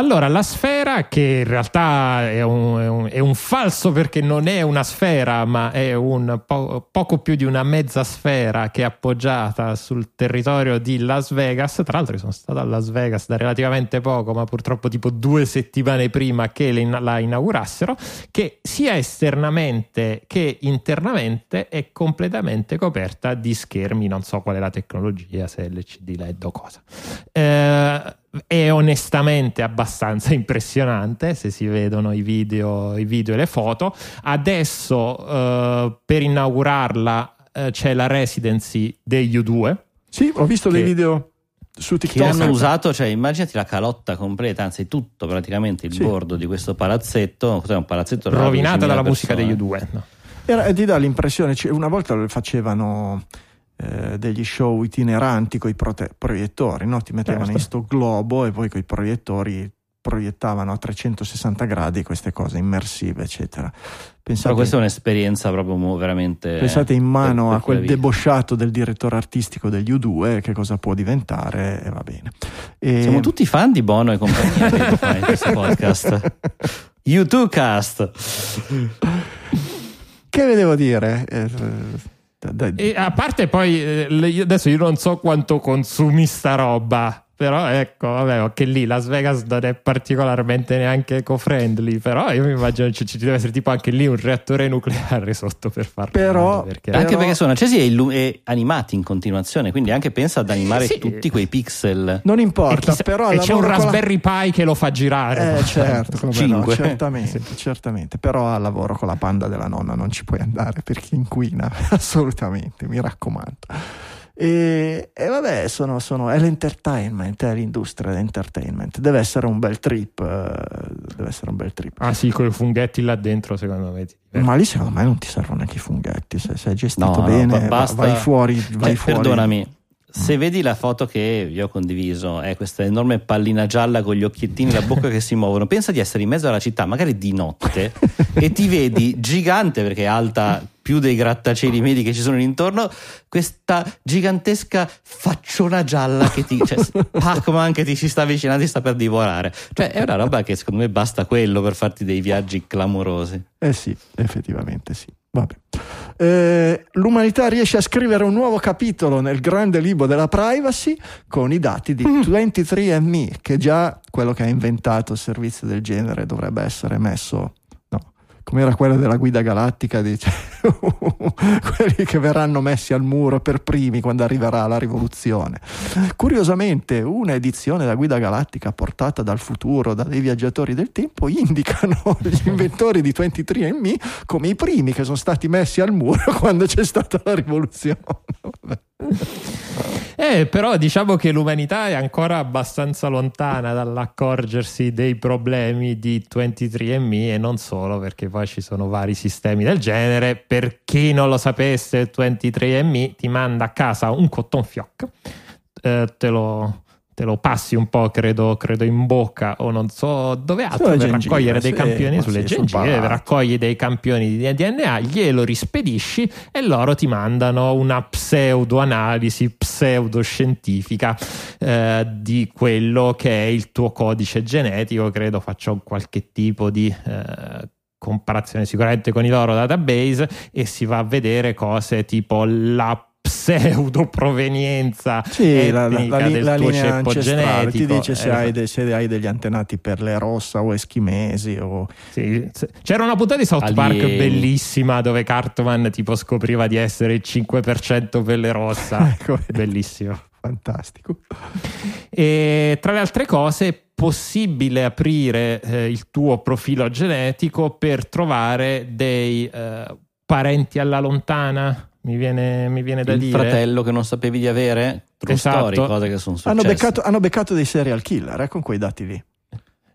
B: Allora, la sfera, che in realtà è un, è un- è un falso perché non è una sfera, ma è un po- poco più di una mezza sfera che è appoggiata sul territorio di Las Vegas. Tra l'altro, sono stato a Las Vegas da relativamente poco, ma purtroppo tipo due settimane prima che la inaugurassero. Che sia esternamente che internamente è completamente coperta di schermi. Non so qual è la tecnologia, se LCD, LED o cosa. Eh, è onestamente abbastanza impressionante se si vedono i video, i video e le foto. Adesso eh, per inaugurarla eh, c'è la residency degli U2.
A: Sì, ho visto dei
B: Che-
A: video su
C: che
A: TikTok.
C: hanno usato, cioè immaginati la calotta completa, anzi tutto praticamente il
A: Sì.
C: bordo di questo palazzetto, cos'è un palazzetto
B: rovinata dalla
C: 12.000
B: musica
C: persone.
B: degli U2. no.
A: Era- ti dà l'impressione, cioè, una volta facevano eh, degli show itineranti con i proiettori, no? ti mettevano
B: Certo.
A: in sto globo e poi con i proiettori proiettavano a 360 gradi queste cose immersive, eccetera.
C: Però
A: Pensate,
C: questa è un'esperienza proprio veramente...
A: pensate in mano
C: per-
A: a
C: per
A: quel
C: la vita.
A: debosciato del direttore artistico degli U2, che cosa può diventare, e va bene. E-
C: Siamo tutti fan di Bono e compagnia (laughs) in questo podcast. U2 Cast.
A: Che vedevo dire? Eh,
B: E a parte poi, eh, adesso io non so quanto consumi sta roba. Però ecco, vabbè, anche lì Las Vegas non è particolarmente neanche eco-friendly. Però io mi immagino ci, ci deve essere tipo anche lì un reattore nucleare (laughs) sotto per farlo.
A: Però-
B: perché-
A: Però-
C: Anche perché sono accesi e, illu- e animati in continuazione, quindi anche pensa ad animare
B: Sì.
C: tutti quei pixel.
A: non
B: e
A: importa,
B: chissà-
A: però
B: e c'è un
A: con la-
B: Raspberry Pi che lo fa girare.
A: Eh certo, come no,
C: Cinque.
A: certamente, certamente, però al lavoro con la panda della nonna non ci puoi andare perché inquina, (laughs) assolutamente, mi raccomando. E, e vabbè, sono, sono- è l'entertainment, è l'industria dell'entertainment, deve essere un bel trip, eh, deve essere un bel trip.
B: Ah sì, con i funghetti là dentro, secondo me.
A: Ma lì secondo me non ti servono neanche i funghetti, se sei gestito
C: No, no,
A: bene va-
C: basta-
A: vai fuori, vai
C: Cioè,
A: fuori.
C: Perdonami, se vedi la foto che io ho condiviso, è questa enorme pallina gialla con gli occhiettini e la bocca che si muovono. Pensa di essere in mezzo alla città, magari di notte, (laughs) e ti vedi gigante perché è alta più dei grattacieli medi che ci sono intorno. Questa gigantesca facciona gialla che ti, cioè, (laughs) Pac-Man che ti si sta avvicinando e sta per divorare. Cioè, è una roba che secondo me basta quello per farti dei viaggi clamorosi.
A: Eh sì, effettivamente sì. Eh, l'umanità riesce a scrivere un nuovo capitolo nel grande libro della privacy con i dati di 23andMe, che già quello che ha inventato il servizio del genere dovrebbe essere messo. Come era quella della guida galattica, dice (laughs) quelli che verranno messi al muro per primi quando arriverà la rivoluzione. Curiosamente, una edizione della guida galattica portata dal futuro da dei viaggiatori del tempo indicano (laughs) gli (laughs) inventori di 23andMe come i primi che sono stati messi al muro quando c'è stata la rivoluzione.
B: Eh, però diciamo che l'umanità è ancora abbastanza lontana dall'accorgersi dei problemi di 23andMe e non solo, perché poi ci sono vari sistemi del genere. Per chi non lo sapesse, 23andMe ti manda a casa un cotton fioc, eh, te, lo, te lo passi un po', credo, credo in bocca o non so dove altro per
A: gengive,
B: raccogliere dei
A: sì,
B: campioni sulle
A: sì,
B: gengive,
A: palato.
B: raccogli dei campioni di DNA, glielo rispedisci e loro ti mandano una pseudo-analisi pseudoscientifica eh, di quello che è il tuo codice genetico. Credo faccio qualche tipo di eh, comparazione sicuramente con i loro database e si va a vedere cose tipo la pseudo provenienza
A: Sì, la, la- la
B: del
A: la
B: tuo
A: linea
B: ceppo
A: ancestrale ti
B: genetico.
A: dice se
B: Eh,
A: hai, de- se hai degli antenati perle rossa o eschimesi o
B: Sì, se- C'era una puntata di South Park
C: Alieni.
B: bellissima dove Cartman tipo scopriva di essere il 5% pelle rossa. (laughs)
A: Ecco.
B: Bellissimo.
A: fantastico.
B: E tra le altre cose, è possibile aprire eh, il tuo profilo genetico per trovare dei eh, parenti alla lontana. Mi viene, mi viene da
C: il
B: dire.
C: fratello che non sapevi di avere, true
B: Esatto.
C: story, cose che sono successe.
A: Hanno beccato, hanno beccato dei serial killer eh, con quei dati lì.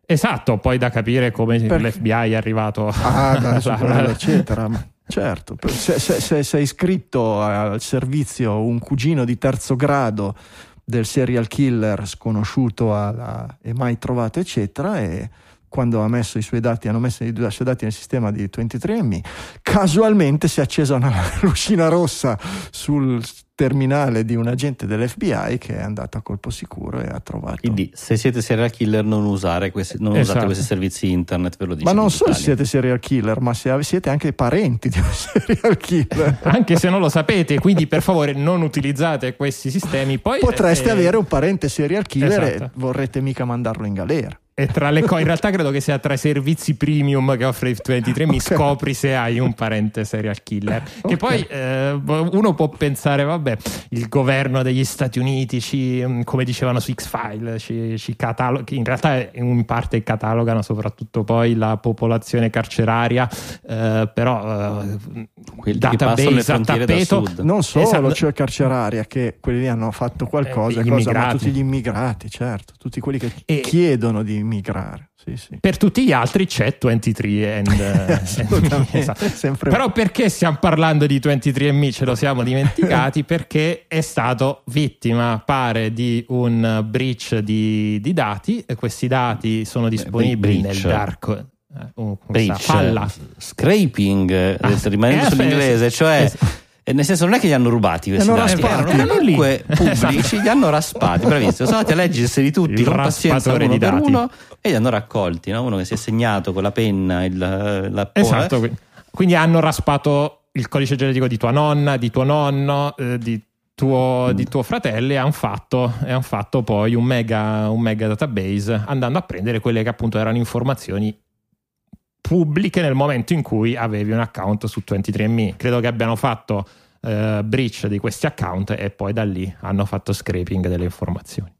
B: Esatto, poi da capire come
A: Perché-
B: l'FBI è arrivato
A: Ah, beh, su
B: alla-
A: quello, eccetera. Ma certo, se, se- se sei iscritto al servizio un cugino di terzo grado del serial killer sconosciuto alla- e mai trovato, eccetera, e quando ha messo i suoi dati, hanno messo i suoi dati nel sistema di 23andMe, casualmente si è accesa una (laughs) lucina rossa sul terminale di un agente dell'FBI che è andato a colpo sicuro e ha trovato.
C: Quindi, se siete serial killer, non, usare questi, non
B: Esatto.
C: usate questi servizi internet, ve lo dice.
A: Ma non solo
C: Italia.
A: siete serial killer, ma se siete anche parenti di un (laughs) serial killer. (laughs)
B: anche se non lo sapete, quindi per favore non utilizzate questi sistemi. Poi,
A: Potreste
B: eh,
A: avere un parente serial killer
B: Esatto.
A: e vorrete mica mandarlo in galera.
B: E tra le cose, in realtà credo che sia tra i servizi premium che offre il 23 mi (laughs)
A: Ok.
B: scopri se hai un parente serial killer. Che
A: Ok.
B: poi eh, uno può pensare, vabbè, il governo degli Stati Uniti ci, mm, come dicevano su X-File, ci, ci catalo- in realtà in parte catalogano soprattutto poi la popolazione carceraria, eh, però eh,
C: Quelli
B: database a tappeto.
C: sud.
A: Non solo,
B: Esatto.
A: cioè carceraria, che quelli lì hanno fatto qualcosa,
B: Eh,
A: cosa, ma tutti gli immigrati, certo, tutti quelli che
B: E-
A: chiedono di immigrare. Sì, sì.
B: Per tutti gli altri c'è 23 and, (laughs) eh, esatto. Però perché stiamo parlando di 23andMe? Ce lo siamo dimenticati (laughs) perché è stato vittima, pare, di un breach di, di dati e questi dati sono disponibili
C: breach.
B: nel dark come
C: Breach,
B: falla.
C: scraping,
B: Ah,
C: rimanendo
B: eh,
C: sull'inglese, cioè eh, nel senso non è che li hanno rubati questi
A: hanno
C: dati,
A: raspati.
C: erano comunque (laughs) pubblici,
B: Esatto.
C: li hanno raspati, bravissimo, sono andati a leggerseli tutti
B: Il
C: con pazienza uno
B: di
C: per
B: dati.
C: uno e li hanno raccolti, no? uno che si è segnato con la penna il, la
B: Esatto, qui- quindi hanno raspato il codice genetico di tua nonna, di tuo nonno, eh, di, tuo, di tuo fratello e hanno fatto, e han fatto poi un mega, un mega database andando a prendere quelle che appunto erano informazioni pubbliche nel momento in cui avevi un account su 23andMe. Credo che abbiano fatto eh, breach di questi account e poi da lì hanno fatto scraping delle informazioni.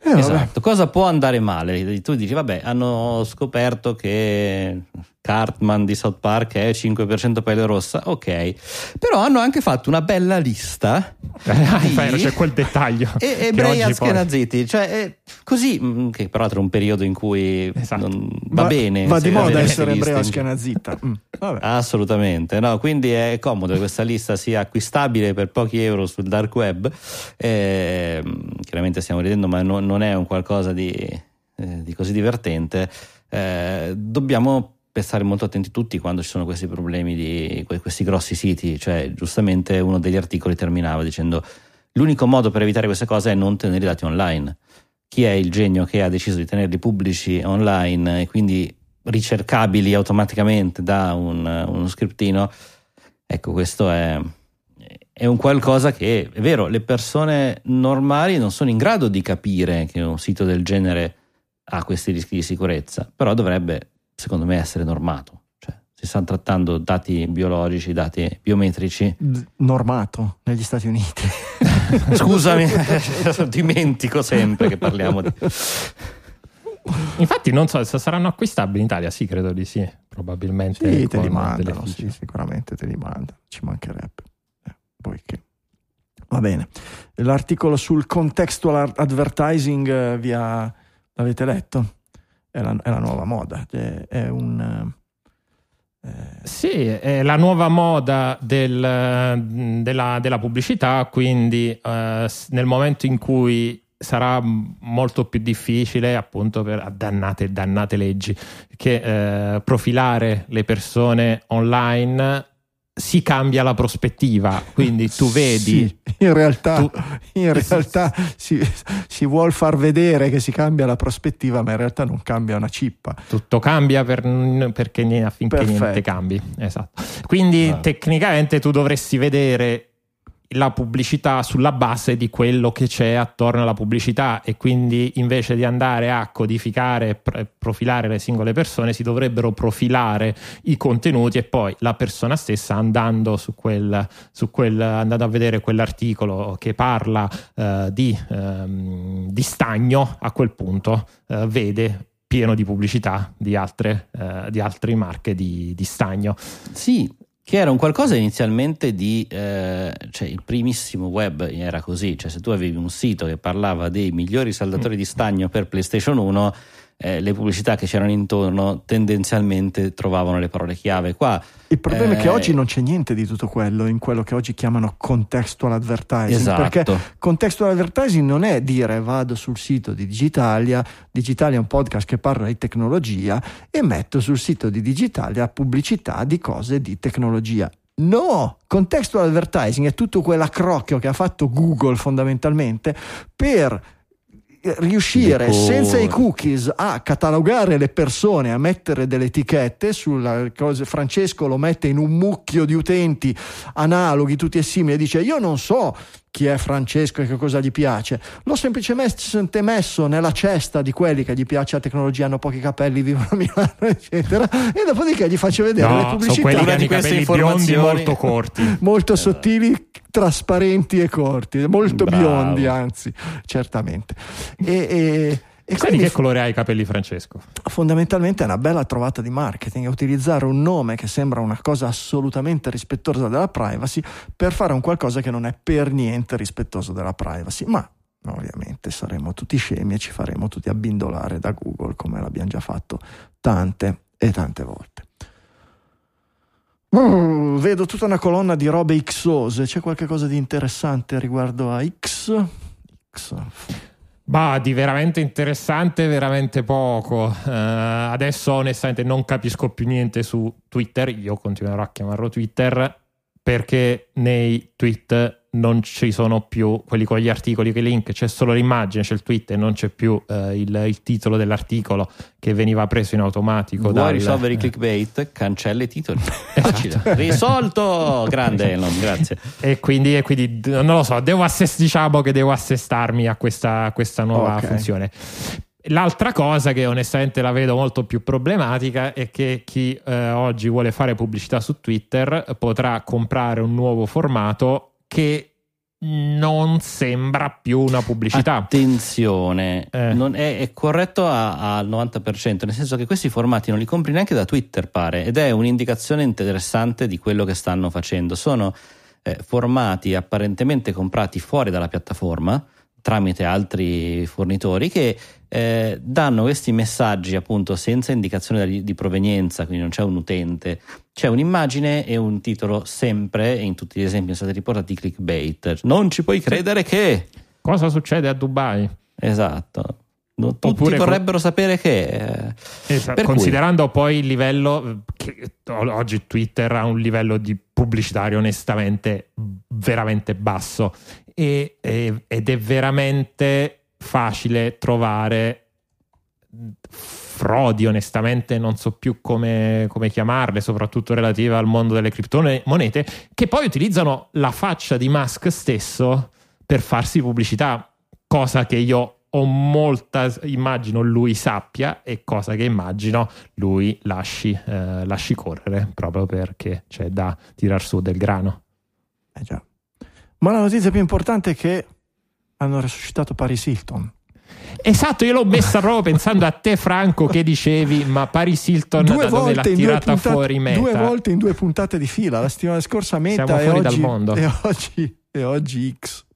A: Eh.
C: Esatto, cosa può andare male? Tu dici, vabbè, hanno scoperto che Cartman di South Park è 5% pelle rossa, ok, però hanno anche fatto una bella lista
B: Eh,
C: di
B: vero, c'è quel dettaglio.
C: e,
B: che
C: ebrei
B: oggi poi-
C: cioè eh, così, mm, che però era un periodo in cui
B: Esatto.
C: non- va, bene.
A: Va di moda essere
C: in-
A: askenazita. Mm.
C: Assolutamente, no, quindi è comodo che questa lista sia acquistabile per pochi euro sul dark web. Eh, chiaramente stiamo ridendo, ma no- non è un qualcosa di, eh, di così divertente. Eh, dobbiamo stare molto attenti tutti quando ci sono questi problemi di que- questi grossi siti. Cioè, giustamente uno degli articoli terminava dicendo: l'unico modo per evitare queste cose è non tenere i dati online. Chi è il genio che ha deciso di tenerli pubblici online e quindi ricercabili automaticamente da un- uno scriptino? Ecco, questo è, è un qualcosa che è vero, le persone normali non sono in grado di capire che un sito del genere ha questi rischi di sicurezza, però dovrebbe, secondo me, essere normato. Cioè, si stanno trattando dati biologici, dati biometrici.
A: Normato negli Stati Uniti. (laughs)
C: Scusami, (laughs) (laughs) dimentico sempre che parliamo di...
B: Infatti, non so se saranno acquistabili in Italia. Sì, credo di sì. Probabilmente.
A: Sì, te li mandano, sì, sicuramente te li mandano, ci mancherebbe. Eh, poi Va bene. L'articolo sul contextual advertising eh, via... l'avete letto? È la, è la nuova moda. È, è un,
B: Sì, è la nuova moda del- della, della pubblicità, quindi eh, nel momento in cui sarà molto più difficile, appunto per dannate, dannate leggi, che eh, profilare le persone online si cambia la prospettiva, quindi tu vedi...
A: Sì, in realtà,
B: tu-
A: in realtà si, si vuol far vedere che si cambia la prospettiva, ma in realtà non cambia una cippa.
B: tutto cambia per- perché affinché
A: Perfetto.
B: niente cambi. Esatto. Quindi
C: Ah.
B: tecnicamente tu dovresti vedere la pubblicità sulla base di quello che c'è attorno alla pubblicità e quindi invece di andare a codificare e pro- profilare le singole persone si dovrebbero profilare i contenuti e poi la persona stessa andando su quel, su quel andando a vedere quell'articolo che parla eh, di, ehm, di stagno a quel punto eh, vede pieno di pubblicità di altre, eh, di altre marche di, di stagno.
C: Sì, che era un qualcosa inizialmente di, eh, cioè il primissimo web era così, cioè se tu avevi un sito che parlava dei migliori saldatori di stagno per PlayStation 1, eh, le pubblicità che c'erano intorno tendenzialmente trovavano le parole chiave. Qua
A: Il problema è che
C: Eh,
A: oggi non c'è niente di tutto quello in quello che oggi chiamano contextual advertising.
C: Esatto.
A: Perché contextual advertising non è dire vado sul sito di Digitalia, Digitalia è un podcast che parla di tecnologia e metto sul sito di Digitalia pubblicità di cose di tecnologia. No, contextual advertising è tutto quell'accrocchio che ha fatto Google fondamentalmente per riuscire
C: Decor.
A: senza i cookies a catalogare le persone, a mettere delle etichette sulle cose. Francesco lo mette in un mucchio di utenti analoghi, tutti e simili, e dice: Io non so chi è Francesco e che cosa gli piace. L'ho semplicemente messo nella cesta di quelli che gli piace la tecnologia, hanno pochi capelli, vivono a Milano, (laughs) eccetera. E dopodiché gli faccio vedere le
B: No, sono
A: pubblicità
B: quelli che
C: Una
B: hanno
C: di
B: i
C: queste
B: capelli biondi
C: informazioni-
B: molto corti. (laughs)
A: molto sottili, trasparenti e corti, molto
C: Bravo.
A: biondi, anzi, certamente. E, e,
B: Sai di che colore ha i capelli Francesco?
A: fondamentalmente è una bella trovata di marketing utilizzare un nome che sembra una cosa assolutamente rispettosa della privacy per fare un qualcosa che non è per niente rispettoso della privacy ma ovviamente saremo tutti scemi e ci faremo tutti abbindolare da Google come l'abbiamo già fatto tante e tante volte Uh, vedo tutta una colonna di robe xose c'è qualche cosa di interessante riguardo a X? X
B: Bah, di veramente interessante, veramente poco. Eh, adesso onestamente non capisco più niente su Twitter, io continuerò a chiamarlo Twitter, perché nei tweet non ci sono più quelli con gli articoli, che link, c'è solo l'immagine, c'è il tweet e non c'è più eh, il, il titolo dell'articolo che veniva preso in automatico.
C: vuoi
B: dal-
C: risolvere i
B: eh,
C: clickbait? Cancella i titoli. (laughs) Facile. Risolto! Grande Elon, grazie.
B: E quindi, e quindi non lo so, devo assest- diciamo che devo assestarmi a questa, a questa nuova
A: Ok.
B: funzione. L'altra cosa che onestamente la vedo molto più problematica è che chi eh, oggi vuole fare pubblicità su Twitter potrà comprare un nuovo formato che non sembra più una pubblicità.
C: Attenzione,
B: Eh.
C: non è, è corretto al 90%, nel senso che questi formati non li compri neanche da Twitter, pare, ed è un'indicazione interessante di quello che stanno facendo. Sono eh, formati apparentemente comprati fuori dalla piattaforma tramite altri fornitori che eh, danno questi messaggi appunto senza indicazione di, di provenienza, quindi non c'è un utente, c'è un'immagine e un titolo sempre, e in tutti gli esempi sono stati riportati clickbait. Non ci puoi credere che...
B: Cosa succede a Dubai?
C: Esatto. No, tutti
B: Oppure
C: vorrebbero sapere che... eh,
B: Esatto,
C: per cui-
B: considerando poi il livello che o- oggi Twitter ha un livello di pubblicitario onestamente veramente basso e- e- ed è veramente facile trovare frodi onestamente non so più come, come chiamarle soprattutto relative al mondo delle criptomonete che poi utilizzano la faccia di Musk stesso per farsi pubblicità cosa che io ho molta immagino lui sappia e cosa che immagino lui lasci, eh, lasci correre proprio perché c'è da tirar su del grano
A: Eh già. Ma la notizia più importante è che hanno resuscitato Paris Hilton.
B: esatto io l'ho messa proprio pensando a te Franco che dicevi ma Paris Hilton da dove l'ha
A: due
B: tirata
A: puntate-
B: fuori meta
A: due volte in due puntate di fila. La settimana scorsa Meta
B: Siamo
A: e
B: fuori
A: oggi,
B: dal mondo.
A: e oggi, e oggi X.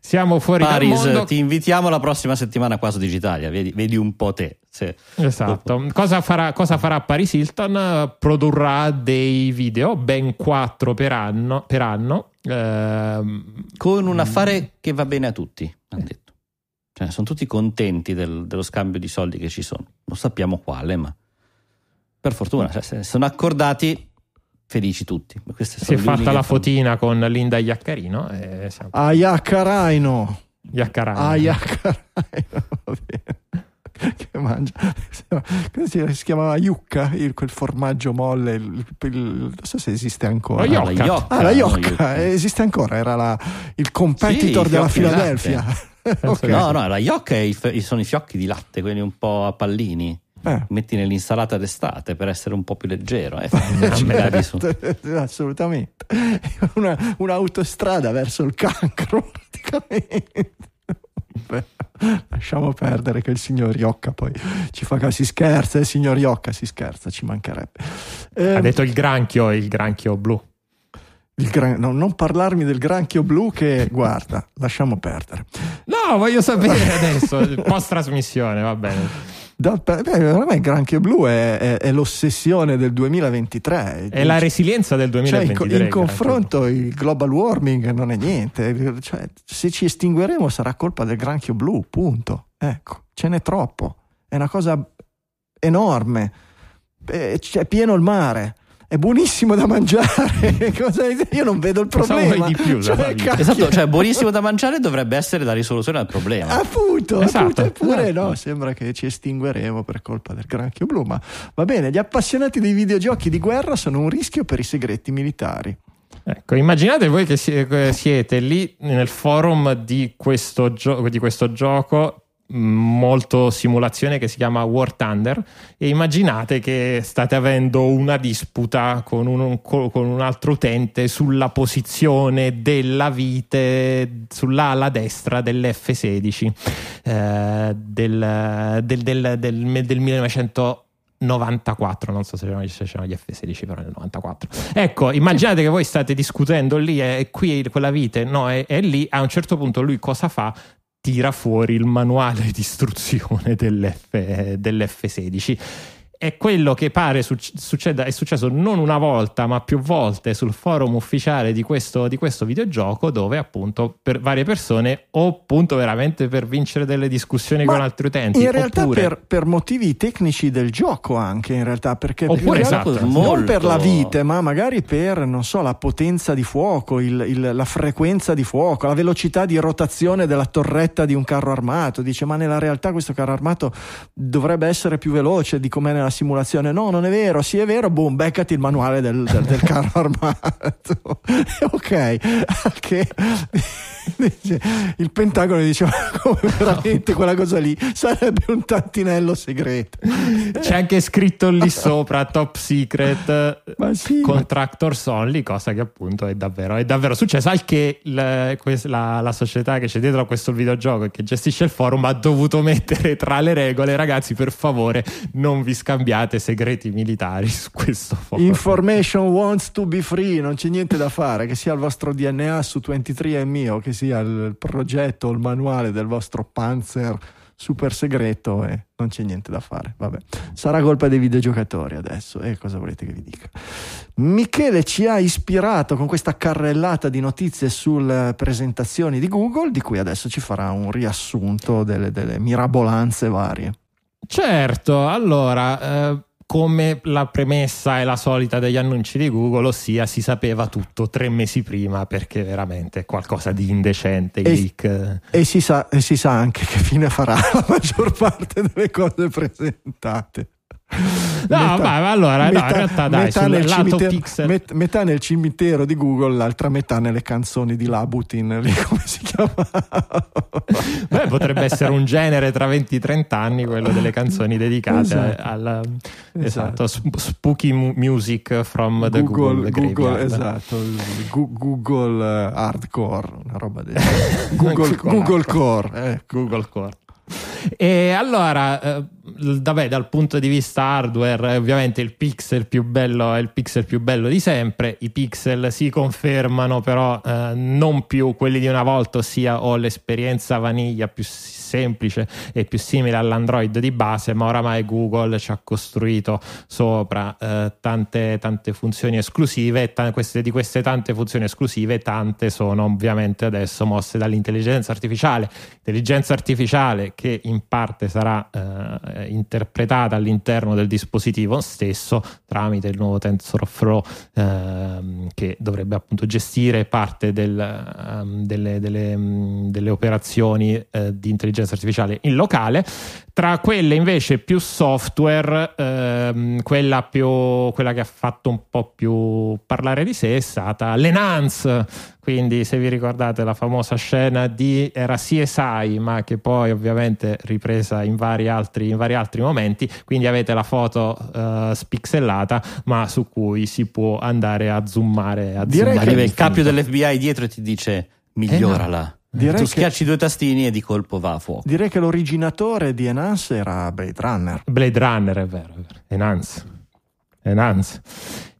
B: Siamo fuori dal
C: Paris,
B: mondo.
C: ti invitiamo la prossima settimana qua su Digitalia, vedi, vedi un po' te. se-
B: Esatto. Cosa farà, cosa farà Paris Hilton? Produrrà dei video, ben quattro per anno. Per anno. Ehm,
C: Con un affare che va bene a tutti, hanno detto. Cioè, sono tutti contenti del- dello scambio di soldi che ci sono. Non sappiamo quale, ma per fortuna cioè, sono accordati felici tutti.
B: Si è fatta la fotina con Linda Iaccarino e siamo
A: Ayakaraino.
B: Iaccarano.
A: Ayakaraino. (laughs) Va bene. Che mangia. Si, si chiamava Yucca, il- quel formaggio molle. il- il- non so se esiste ancora.
C: Ah, la
B: Yocca.
C: Yocca,
A: Ah, la Yocca
C: Yocca.
A: eh, esiste ancora, era la- il competitor (laughs)
C: Sì,
A: della Philadelphia. Ok.
C: No, no, la Yocca è i f- sono i fiocchi di latte, quelli un po' a pallini.
A: Eh.
C: Metti nell'insalata d'estate per essere un po' più leggero. Eh, (laughs)
A: Certo, (laughs) assolutamente. (laughs) Una, un'autostrada verso il cancro, praticamente. Beh, lasciamo perdere che il signor Iocca poi ci fa si scherza, il signor Iocca si scherza, ci mancherebbe. Eh,
B: Ha detto il granchio, il granchio blu.
A: il gran- no, non parlarmi del granchio blu che guarda, lasciamo perdere.
B: No, voglio sapere adesso, post trasmissione, va bene.
A: Da- beh, ormai il granchio blu è, è- è l'ossessione del 2023.
B: È la resilienza del
A: Cioè, in,
B: 2023.
A: co- in
B: granchio
A: confronto il global warming non è niente. Cioè, se ci estingueremo sarà colpa del granchio blu, punto. Ecco, ce n'è troppo. È una cosa enorme. Eh, C'è pieno il mare. È buonissimo da mangiare. (laughs) Cosa- Io non vedo il problema.
B: di più
A: Cioè.
C: Esatto, cioè buonissimo da mangiare dovrebbe essere la risoluzione al problema.
A: Appunto,
B: Esatto,
A: appunto, eppure
B: esatto.
A: no, sembra che ci estingueremo per colpa del granchio blu, ma va bene, gli appassionati dei videogiochi di guerra sono un rischio per i segreti militari.
B: Ecco, immaginate voi che si- siete lì nel forum di questo, gio- di questo gioco molto simulazione che si chiama War Thunder e immaginate che state avendo una disputa con un, con un altro utente sulla posizione della vite sull'ala destra dell'F16 eh, del, del, del, del, del 1900 94, non so se c'erano, se c'erano gli F16 però nel 94. Ecco, immaginate che voi state discutendo lì e qui quella vite no, è, è lì, a un certo punto lui cosa fa? Tira fuori il manuale di istruzione dell'F, dell'F16. È quello che pare suc- succeda, è successo non una volta ma più volte sul forum ufficiale di questo, di questo videogioco dove appunto per varie persone o appunto veramente per vincere delle discussioni
A: Ma
B: con altri utenti
A: In realtà
B: oppure
A: per, per motivi tecnici del gioco anche, in realtà, perché
B: Oppure esatto,
A: non
C: molto-
A: per la vite, ma magari per, non so, la potenza di fuoco, il- il- la frequenza di fuoco, la velocità di rotazione della torretta di un carro armato. Dice, ma nella realtà questo carro armato dovrebbe essere più veloce di com'è nella simulazione. No, non è vero, sì è vero, boom, beccati il manuale del, del- del carro (laughs) armato. (laughs) ok, (laughs) che il Pentagono diceva come veramente quella cosa lì sarebbe un tantinello segreto.
B: C'è anche scritto lì sopra top secret
A: Ma sì, ma-
B: contractors only, cosa che appunto è davvero, è davvero successa. Al che la, la- la società che c'è dietro a questo videogioco e che gestisce il forum ha dovuto mettere tra le regole, ragazzi, per favore, non vi scambiate segreti militari su questo forum.
A: Information wants to be free, non c'è niente da fare, che sia il vostro DNA su 23andMe o che sia il progetto o il manuale del vostro Panzer super segreto e non c'è niente da fare. Vabbè, sarà colpa dei videogiocatori adesso. E cosa volete che vi dica? Michele ci ha ispirato con questa carrellata di notizie sulle presentazioni di Google, di cui adesso ci farà un riassunto delle, delle mirabolanze varie.
B: Certo, allora, eh, come la premessa è la solita degli annunci di Google, ossia si sapeva tutto tre mesi prima perché veramente è qualcosa di indecente.
A: E-. E si, sa, e si sa anche che fine farà (laughs) la maggior parte delle cose presentate.
B: No, vabbè, allora, no, in realtà dai,
A: metà nel cimitero, met- metà nel cimitero di Google, l'altra metà nelle canzoni di Labutin, (laughs) lì come si chiama?
B: Beh, potrebbe essere un genere tra 20 e 30 anni, quello delle canzoni dedicate
A: Esatto.
B: al
A: Esatto.
B: esatto, sp- spooky mu- music from the Google,
A: Google, Google,
B: Graveyard.
A: esatto, Google eh, Hardcore, una roba del (laughs) Google,
B: Google
A: Google. Core. eh.
B: Google Core. E allora, eh, vabbè, dal punto di vista hardware, eh, ovviamente il pixel più bello è il pixel più bello di sempre. I pixel si confermano, però eh, non più quelli di una volta, ossia ho l'esperienza vaniglia più semplice e più simile all'Android di base, ma oramai Google ci ha costruito sopra eh, tante, tante funzioni esclusive e ta- queste, di queste tante funzioni esclusive, tante sono ovviamente adesso mosse dall'intelligenza artificiale. Intelligenza artificiale che in parte sarà eh, interpretata all'interno del dispositivo stesso tramite il nuovo TensorFlow ehm, che dovrebbe appunto gestire parte del, ehm, delle, delle, mh, delle operazioni eh, di intelligenza artificiale in locale. Tra quelle invece più software, ehm, quella, più, quella che ha fatto un po' più parlare di sé è stata l'Enhance. Quindi, se vi ricordate la famosa scena di era CSI, ma che poi ovviamente ripresa in vari altri, in vari altri momenti. Quindi avete la foto eh, spixellata, ma su cui si può andare a zoomare. A
A: Direi
B: zoomare
A: che
C: il capio dell'FBI dietro e ti dice migliorala.
A: Direi
C: tu
A: che-
C: schiacci due tastini e di colpo va a fuoco.
A: Direi che l'originatore di Enhance era Blade Runner.
B: Blade Runner è vero, è vero. Enhance. Enhance.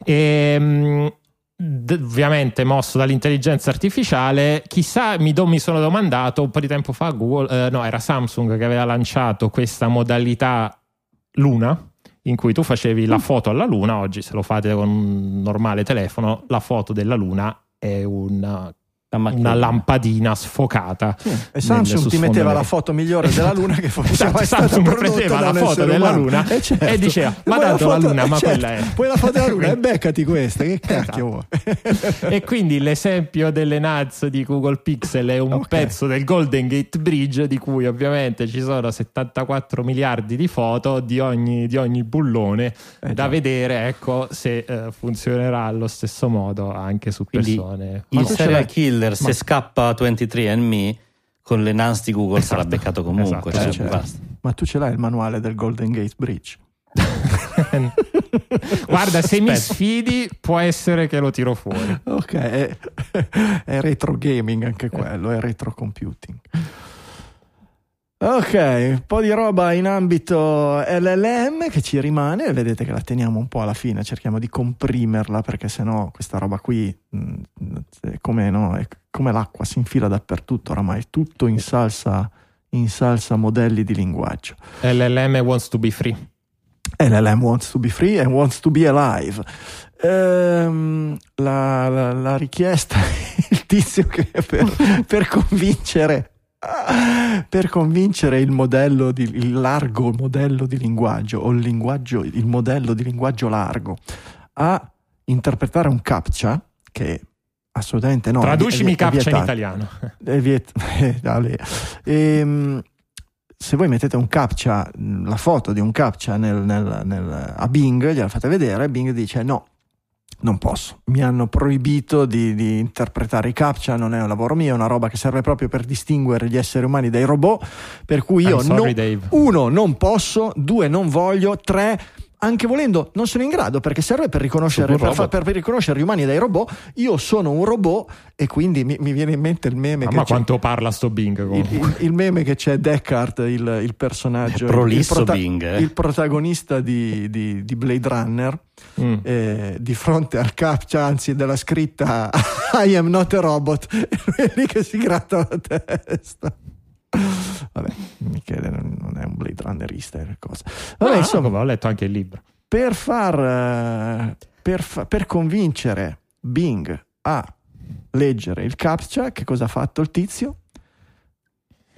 B: E, d- ovviamente mosso dall'intelligenza artificiale, chissà, mi, do- mi sono domandato un po' di tempo fa, Google, eh, no, era Samsung che aveva lanciato questa modalità Luna, in cui tu facevi la foto alla Luna, oggi se lo fate con un normale telefono, la foto della Luna è una,
C: La
B: una lampadina sfocata.
A: E Samsung ti metteva la foto migliore della Luna che fosse
B: Esatto, Samsung prendeva la foto della
A: umano.
B: Luna
A: Eh, certo.
B: e diceva, ma tanto la
A: foto-
B: Luna, ma
A: certo,
B: quella è.
A: Poi la foto della Luna, e (laughs)
B: Quindi-
A: beccati questa, che cacchio vuoi? (laughs)
B: e quindi l'esempio delle NAS di Google Pixel è un
A: Ok.
B: pezzo del Golden Gate Bridge di cui ovviamente ci sono 74 miliardi di foto di ogni, di ogni bullone
A: Eh,
B: da
A: già.
B: vedere ecco se eh, funzionerà allo stesso modo anche su
C: Quindi
B: persone
A: Ma
C: Il
A: tu ce
C: serial
A: l'hai-
C: killer, se
A: ma-
C: scappa a 23andMe con le NAS di Google sarà
B: Esatto.
C: beccato comunque.
B: Esatto,
C: cioè, basta.
A: Ma tu ce l'hai il manuale del Golden Gate Bridge? (laughs)
B: guarda se mi
C: Aspetta.
B: sfidi può essere che lo tiro fuori
A: Ok, è, è retro gaming anche quello, è retro computing. Ok, un po' di roba in ambito LLM che ci rimane, vedete che la teniamo un po' alla fine, cerchiamo di comprimerla perché sennò questa roba qui mh, è come, no, è come l'acqua, si infila dappertutto oramai, tutto in salsa, in salsa modelli di linguaggio.
B: LLM wants to be free
A: LLM wants to be free and wants to be alive. Ehm, la, la- la richiesta, (laughs) il tizio che per, per convincere per convincere il modello di, il largo modello di linguaggio o il linguaggio il modello di linguaggio largo a interpretare un captcha che assolutamente no è
B: traducimi
A: è è
B: captcha in
A: vietato.
B: italiano
A: È viet- (laughs) eh, dale. Ehm, se voi mettete un captcha, la foto di un captcha nel- nel- nel- a Bing, gliela fate vedere, Bing dice no, non posso, mi hanno proibito di, di interpretare i captcha, non è un lavoro mio, è una roba che serve proprio per distinguere gli esseri umani dai robot, per cui io
B: sorry,
A: non- uno non posso, due non voglio, tre anche volendo non sono in grado perché serve per riconoscere, per, fa- per riconoscere gli umani dai robot. Io sono un robot e quindi mi, mi viene in mente il meme
B: ma
A: che c'è-
B: quanto parla sto Bing
A: il,
B: comunque.
A: il- il meme che c'è Deckard, il, il personaggio,
C: prolisso
A: il,
C: Bing, eh.
A: il protagonista di, di- di Blade Runner,
B: Mm.
A: eh, di fronte al captcha, anzi della scritta (laughs) I am not a robot, e lui è lì che si gratta la testa. Vabbè, Michele non non è un Blade Runnerista, è cosa. Vabbè,
B: No,
A: insomma,
B: ho letto anche il libro
A: per far eh, per, fa- per convincere Bing a leggere il captcha, che cosa ha fatto il tizio?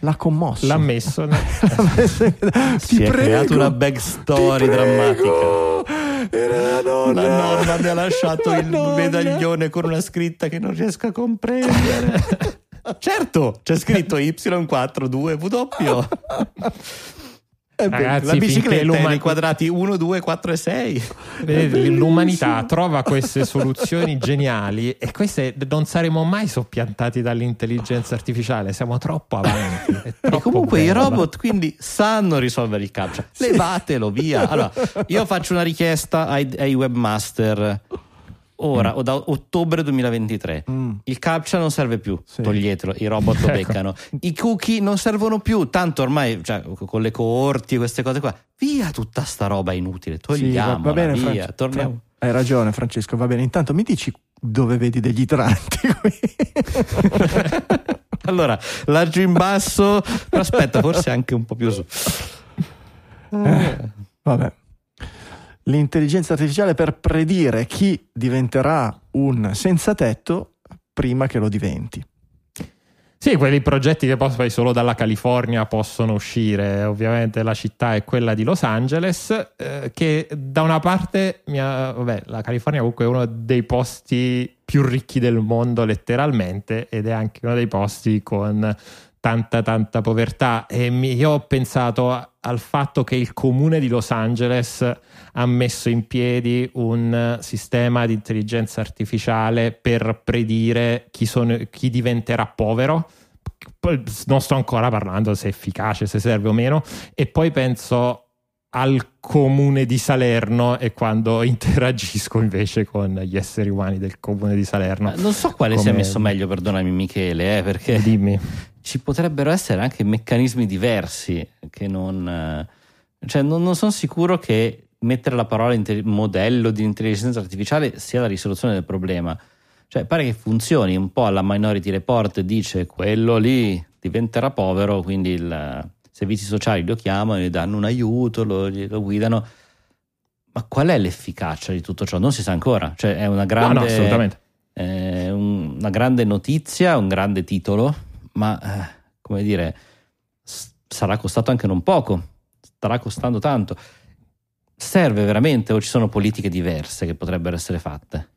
A: L'ha commosso.
B: l'ha messo nel- (laughs)
C: Si
A: Ti
C: è
A: prego,
C: creata una backstory drammatica.
A: Era la nonna.
C: La nonna mi ha lasciato
A: La
C: il
A: nonna.
C: medaglione con una scritta che non riesco a comprendere. (laughs) certo, c'è scritto Y42W.
A: Eh beh,
B: Ragazzi,
C: La bicicletta è nei quadrati 1, 2, 4 e 6.
B: Vedete,
A: bellissimo.
B: l'umanità trova queste soluzioni geniali e queste non saremo mai soppiantati dall'intelligenza artificiale, siamo troppo avanti. è
C: E
B: troppo
C: comunque i
B: bella.
C: robot quindi sanno risolvere il captcha. Levatelo via. Allora, io faccio una richiesta ai, ai webmaster. Ora o da ottobre 2023.
A: Mm.
C: Il captcha non serve più,
A: Sì.
C: toglietelo, i robot lo (laughs)
B: Ecco.
C: beccano. I cookie non servono più, tanto ormai cioè, con le coorti e queste cose qua. Via tutta sta roba inutile,
A: Sì, va,
C: togliamola,
A: bene,
C: via,
A: Franci-
C: torniamo.
A: Hai ragione, Francesco. Va bene. Intanto mi dici dove vedi degli idranti (laughs) qui? (laughs)
C: allora, largo in basso, però aspetta, forse anche un po' più su.
A: Eh, vabbè. L'intelligenza artificiale per predire chi diventerà un senza tetto prima che lo diventi.
B: Sì, quelli progetti che poi solo dalla California possono uscire. Ovviamente la città è quella di Los Angeles, eh, che da una parte, mi ha- vabbè, la California comunque è uno dei posti più ricchi del mondo letteralmente ed è anche uno dei posti con tanta tanta povertà e mi- io ho pensato al fatto che il comune di Los Angeles ha messo in piedi un sistema di intelligenza artificiale per predire chi, sono- chi diventerà povero. Non sto ancora parlando se è efficace, se serve o meno. E poi penso al comune di Salerno e quando (laughs) interagisco invece con gli esseri umani del comune di Salerno.
C: Eh, Non so quale sia
B: Come-
C: messo meglio, perdonami Michele, eh, perché
B: Dimmi.
C: ci potrebbero essere anche meccanismi diversi che non... eh, cioè non, non sono sicuro che mettere la parola inte- modello di intelligenza artificiale sia la risoluzione del problema. Cioè pare che funzioni un po' alla Minority Report, dice quello lì diventerà povero, quindi il servizi sociali lo chiamano, gli danno un aiuto, lo, lo guidano. Ma qual è l'efficacia di tutto ciò? Non si sa ancora. Cioè è una
B: No,
C: grande...
B: no,
C: è un- una grande notizia, un grande titolo, ma eh, come dire, s- sarà costato anche non poco, starà costando tanto. Serve veramente o ci sono politiche diverse che potrebbero essere fatte?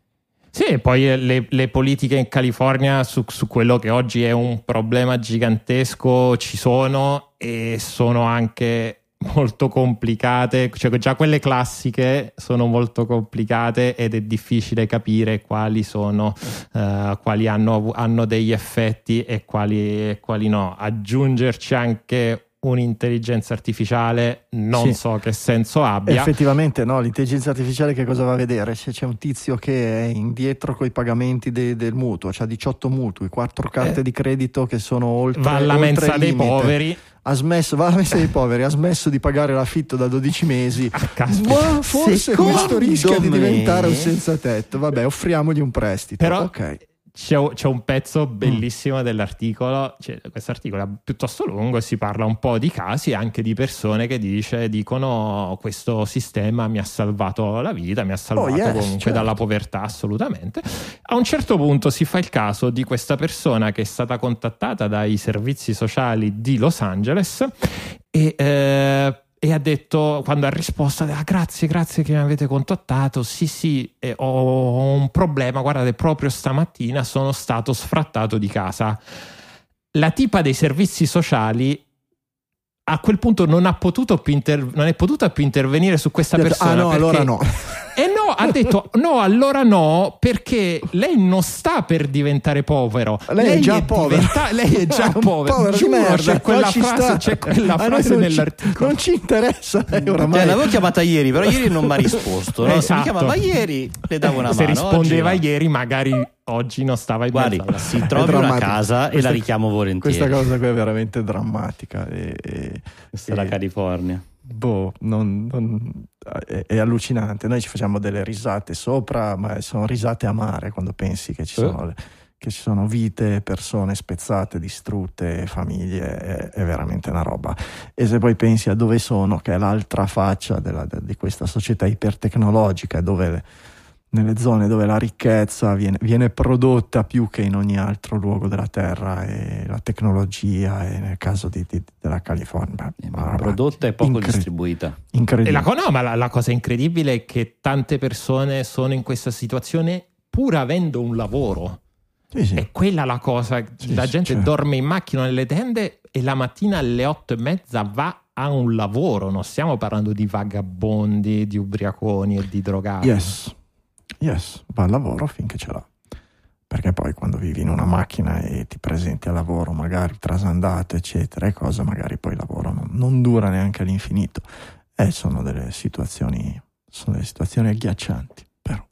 B: Sì, poi eh, le, le politiche in California su, su quello che oggi è un problema gigantesco ci sono e sono anche molto complicate, cioè già quelle classiche sono molto complicate ed è difficile capire quali sono, eh, quali hanno, hanno degli effetti e quali, quali no. Aggiungerci anche un'intelligenza artificiale non
A: Sì.
B: so che senso abbia.
A: Effettivamente no, l'intelligenza artificiale che cosa va a vedere? Se c'è un tizio che è indietro con i pagamenti de- del mutuo, ha 18 mutui, 4 carte
B: Eh.
A: di credito che sono oltre
B: Va alla
A: oltre
B: mensa dei
A: limite.
B: poveri.
A: Ha smesso, va alla mensa dei poveri, ha smesso di pagare l'affitto da 12 mesi.
B: Ah.
A: Ma forse
C: Secondo
A: questo rischia di
C: me-
A: diventare un senza tetto. Vabbè, offriamogli un prestito.
B: Però-
A: ok.
B: C'è, c'è un pezzo bellissimo dell'articolo, cioè, questo articolo è piuttosto lungo e si parla un po' di casi anche di persone che dice, dicono questo sistema mi ha salvato la vita, mi ha salvato
A: Oh, yes,
B: comunque
A: certo.
B: dalla povertà assolutamente. A un certo punto si fa il caso di questa persona che è stata contattata dai servizi sociali di Los Angeles e... eh, e ha detto quando ha risposto ah, grazie grazie che mi avete contattato sì sì eh, ho un problema guardate proprio stamattina sono stato sfrattato di casa la tipa dei servizi sociali a quel punto non ha potuto più inter- non è potuta più intervenire su questa persona
A: ah no, allora no. (laughs)
B: e no, ha detto no, allora no, perché lei non sta per diventare povero.
A: Lei è già povera.
B: diventa- lei è già (laughs)
A: Un
B: povero. Giuro,
A: merda,
B: c'è quella
A: ci
B: frase,
A: sta.
B: c'è quella frase
A: non ci-
B: nell'articolo.
A: non ci interessa lei oramai.
C: Cioè, l'avevo chiamata ieri, però ieri non mi ha risposto. No? Se
B: Esatto.
C: mi chiamava ieri, le davo una
B: Se
C: mano.
B: rispondeva
C: oggi
B: ieri, magari oggi non stava in
C: Guardi,
B: mezzo
C: si (laughs) trovi
A: È
C: una casa e
A: Questa-
C: la richiamo volentieri.
A: Questa cosa qui è veramente drammatica. E, e-
C: Questa è la
A: e-
C: California.
A: Boh, non- non- è, è allucinante. Noi ci facciamo delle risate sopra, ma sono risate amare quando pensi che ci
C: Eh.
A: sono, che ci sono vite, persone spezzate, distrutte, famiglie. È, è veramente una roba. E se poi pensi a dove sono, che è l'altra faccia della- de- di questa società ipertecnologica, dove le- nelle zone dove la ricchezza viene, viene prodotta più che in ogni altro luogo della terra e la tecnologia e nel caso di- di- della California beh,
C: Prodotta e poco
A: incre-
C: distribuita.
B: E
A: incredibile
B: la, no, ma la, la cosa incredibile è che tante persone sono in questa situazione pur avendo un lavoro.
A: Sì, sì.
B: È quella la cosa.
A: Sì,
B: la
A: sì,
B: gente
A: certo.
B: dorme in macchina nelle tende e la mattina alle otto e mezza va a un lavoro. Non stiamo parlando di vagabondi, di ubriaconi e di drogati.
A: Yes, yes, va al lavoro finché ce l'ha. Perché poi quando vivi in una macchina e ti presenti al lavoro, magari trasandato, eccetera, e cosa, magari poi il lavoro non, non dura neanche all'infinito. E sono delle situazioni, sono delle situazioni agghiaccianti, eh.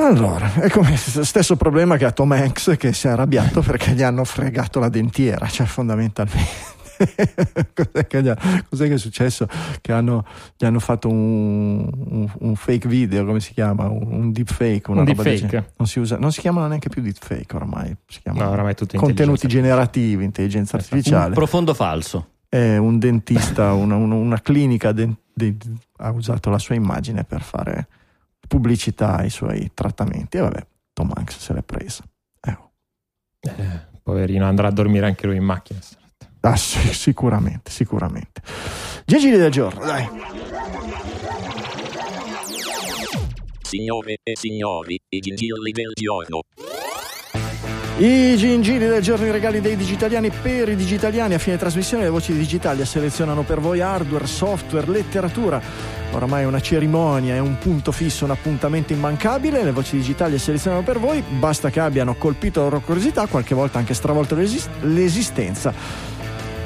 A: Allora, è come stesso problema che ha Tom Hanks che si è arrabbiato perché gli hanno fregato la dentiera, cioè fondamentalmente. (laughs) cos'è, che gli ha- cos'è che è successo? Che hanno, gli hanno fatto un, un- un fake video, come si chiama? Un, un deepfake, una
B: Un
A: roba
B: deepfake.
A: Non si, usa, non si chiamano neanche più deepfake ormai, si chiamano
B: No, oramai tutto
A: contenuti
B: intelligenza.
A: generativi, intelligenza
B: Esatto.
A: artificiale.
C: Un profondo falso.
A: è un dentista, una, una- una clinica den- de- ha usato la sua immagine per fare pubblicità ai suoi trattamenti e vabbè, Tom Hanks se l'è presa. Eh, oh.
B: Eh, poverino, andrà a dormire anche lui in macchina.
A: Ah, sì, sicuramente, sicuramente. Gigili del giorno, dai.
D: Signore e signori, i gingilli del giorno.
A: I gingili del giorno, i regali dei digitaliani per i digitaliani. A fine trasmissione le voci di Digitalia selezionano per voi hardware, software, letteratura. Oramai è una cerimonia, è un punto fisso, un appuntamento immancabile. Le voci digitali selezionano per voi. Basta che abbiano colpito la loro curiosità, qualche volta anche stravolto l'esis- l'esistenza.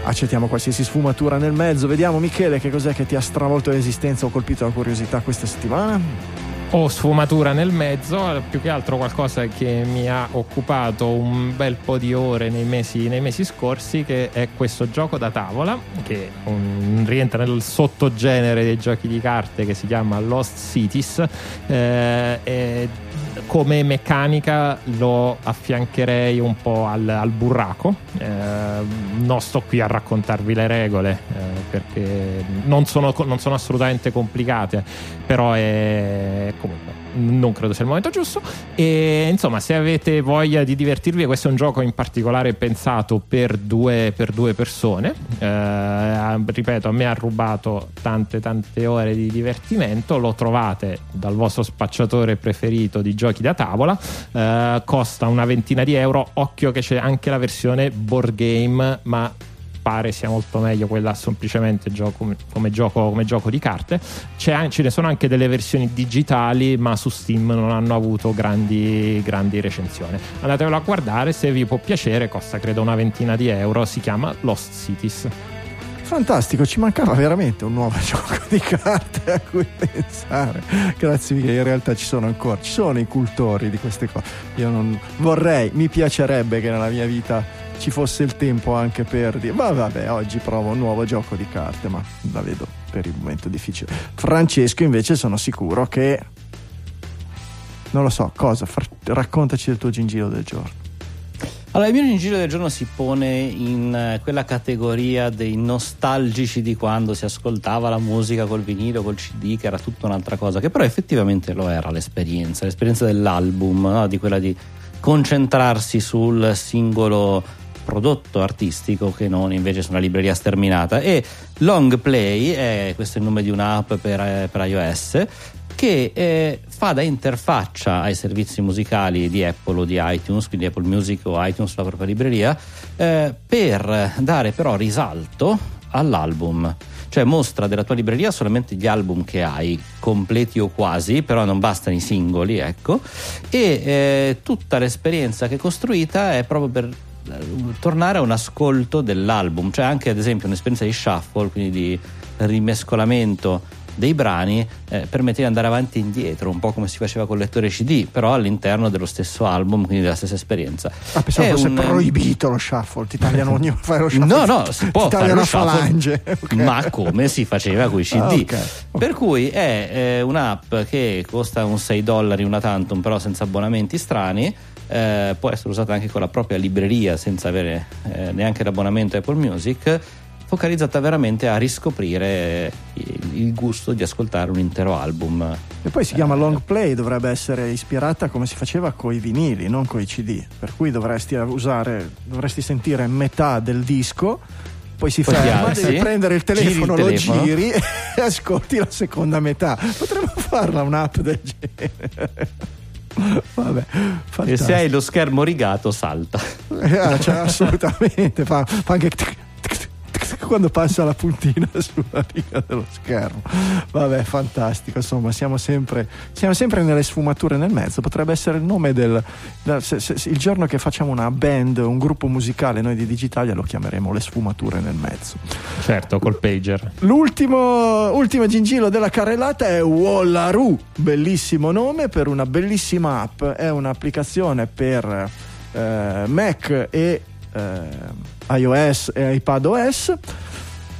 A: Accettiamo qualsiasi sfumatura nel mezzo. Vediamo, Michele, che cos'è che ti ha stravolto l'esistenza o colpito la curiosità questa settimana?
B: o sfumatura nel mezzo, più che altro qualcosa che mi ha occupato un bel po' di ore nei mesi, nei mesi scorsi, che è questo gioco da tavola, che um, rientra nel sottogenere dei giochi di carte che si chiama Lost Cities. eh, come meccanica lo affiancherei un po' al, al burraco. Eh, non sto qui a raccontarvi le regole eh, perché non sono, non sono assolutamente complicate, però è comunque non credo sia il momento giusto. E insomma, se avete voglia di divertirvi, questo è un gioco in particolare pensato per due, per due persone. Eh, ripeto, a me ha rubato tante, tante ore di divertimento. Lo trovate dal vostro spacciatore preferito di giochi da tavola. Eh, costa una ventina di euro. Occhio che c'è anche la versione board game, ma pare sia molto meglio quella semplicemente gioco- come, gioco, come gioco di carte. C'è ce ne sono anche delle versioni digitali, ma su Steam non hanno avuto grandi, grandi recensioni. Andatevelo a guardare, se vi può piacere, costa credo una ventina di euro. Si chiama Lost Cities.
A: Fantastico, ci mancava veramente un nuovo (laughs) gioco di carte a cui pensare. Grazie mille, in realtà ci sono ancora, ci sono i cultori di queste cose. Io non vorrei, mi piacerebbe che nella mia vita ci fosse il tempo anche per dire, ma vabbè, oggi provo un nuovo gioco di carte, ma la vedo per il momento difficile. Francesco invece sono sicuro che... Non lo so, cosa? Fra- raccontaci del tuo gingillo del giorno.
C: Allora, il mio giro del giorno si pone in eh, quella categoria dei nostalgici di quando si ascoltava la musica col vinilo, col CD, che era tutta un'altra cosa, che però effettivamente lo era l'esperienza, l'esperienza dell'album, no? di quella di concentrarsi sul singolo prodotto artistico che non invece su una libreria sterminata. E Long Play, è, questo è il nome di un'app per, per iOS, che eh, fa da interfaccia ai servizi musicali di Apple o di iTunes, quindi Apple Music o iTunes, la propria libreria, eh, per dare però risalto all'album. Cioè mostra della tua libreria solamente gli album che hai, completi o quasi, però non bastano i singoli, ecco. E eh, tutta l'esperienza che è costruita è proprio per tornare a un ascolto dell'album, cioè anche ad esempio un'esperienza di shuffle, quindi di rimescolamento dei brani eh, permette di andare avanti e indietro, un po' come si faceva con il lettore CD, però all'interno dello stesso album, quindi della stessa esperienza.
A: Ah, pensavo fosse
C: un-
A: proibito lo shuffle, ti tagliano (laughs) ogni fare lo shuffle.
C: No, no, si può fare lo
A: falange. Ok.
C: ma come si faceva con i CD.
A: Ah, ok.
C: Per cui è eh, un'app che costa un 6 dollari una tantum, però senza abbonamenti strani. Eh, può essere usata anche con la propria libreria senza avere eh, neanche l'abbonamento Apple Music focalizzata veramente a riscoprire il, il gusto di ascoltare un intero album
A: E poi si chiama long play, dovrebbe essere ispirata come si faceva con i vinili, non con i CD. Per cui dovresti usare, dovresti sentire metà del disco, poi si
C: Poi
A: ferma,
C: alzi,
A: devi prendere il
C: giri il
A: telefono,
C: telefono.
A: lo giri (laughs) e ascolti la seconda metà. Potremmo farla un'app del genere. (laughs) Vabbè,
C: e se hai lo schermo rigato salta.
A: Eh, cioè, (laughs) assolutamente fa, fa anche (laughs) quando passa la puntina (laughs) sulla riga dello schermo. Vabbè fantastico insomma siamo sempre, siamo sempre nelle sfumature nel mezzo. Potrebbe essere il nome del se- se- se- il giorno che facciamo una band un gruppo musicale noi di Digitalia lo chiameremo le sfumature nel mezzo.
B: Certo, col pager.
A: L'ultimo ultimo gingillo della carrellata è Wallaroo, bellissimo nome per una bellissima app, è un'applicazione per eh, Mac e eh, iOS e iPadOS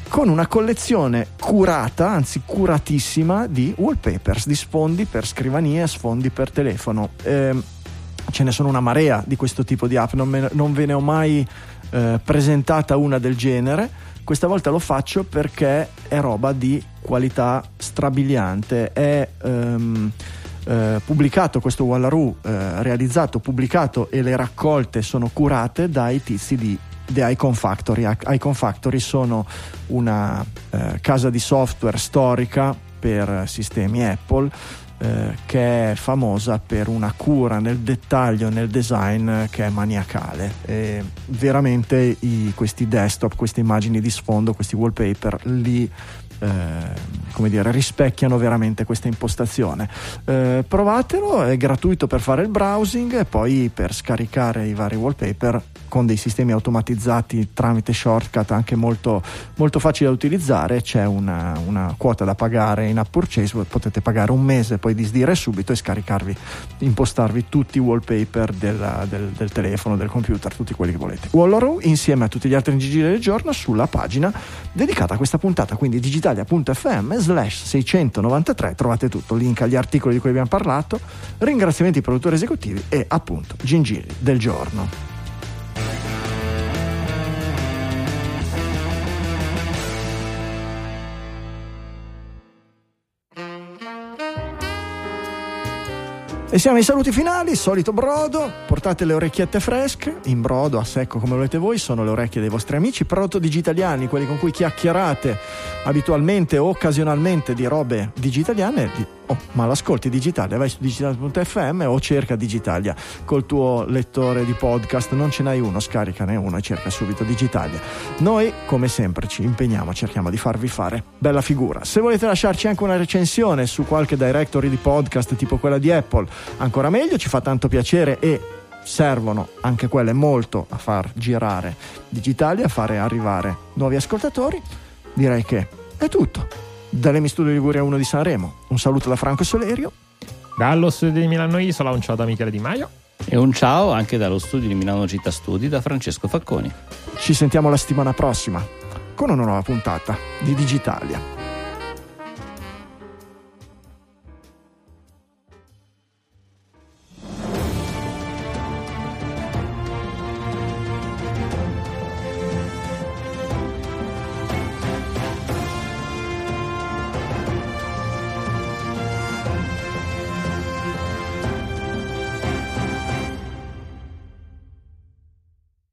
A: con una collezione curata, anzi curatissima di wallpapers, di sfondi per scrivanie, sfondi per telefono. Eh, ce ne sono una marea di questo tipo di app, non, me, non ve ne ho mai eh, presentata una del genere. Questa volta lo faccio perché è roba di qualità strabiliante. È ehm, eh, pubblicato questo Wallaroo, eh, realizzato, pubblicato e le raccolte sono curate dai tizi di The Icon Factory. Icon Factory sono una eh, casa di software storica per sistemi Apple eh, che è famosa per una cura nel dettaglio, nel design che è maniacale. E veramente i, questi desktop, queste immagini di sfondo, questi wallpaper li eh, come dire, rispecchiano veramente questa impostazione. Eh, provatelo, è gratuito per fare il browsing e poi per scaricare i vari wallpaper con dei sistemi automatizzati tramite shortcut anche molto, molto facili da utilizzare. C'è una, una, quota da pagare in app purchase potete pagare un mese poi disdire subito e scaricarvi impostarvi tutti i wallpaper della, del, del, telefono del computer tutti quelli che volete. Wallaroo insieme a tutti gli altri giri del giorno sulla pagina dedicata a questa puntata. Quindi digitalia.fm slash 693 trovate tutto link agli articoli di cui abbiamo parlato ringraziamenti ai produttori esecutivi e appunto gingilli del giorno E siamo ai saluti finali, solito brodo, portate le orecchiette fresche, in brodo, a secco come volete voi, sono le orecchie dei vostri amici. Proto-digitaliani, quelli con cui chiacchierate abitualmente o occasionalmente di robe digitaliane, di Oh, ma l'ascolti digitale, vai su digitale.fm o cerca Digitalia col tuo lettore di podcast, non ce n'hai uno, scaricane uno e cerca subito Digitalia. Noi, come sempre, ci impegniamo, cerchiamo di farvi fare bella figura. Se volete lasciarci anche una recensione su qualche directory di podcast tipo quella di Apple, ancora meglio, ci fa tanto piacere e servono anche quelle molto a far girare Digitalia, a fare arrivare nuovi ascoltatori. Direi che è tutto dalle Studio Liguria 1 di Sanremo. Un saluto da Franco Solerio.
B: Dallo studio di Milano Isola un ciao da Michele Di Maio.
C: E un ciao anche dallo studio di Milano Città Studi da Francesco Facconi.
A: Ci sentiamo la settimana prossima con una nuova puntata di Digitalia.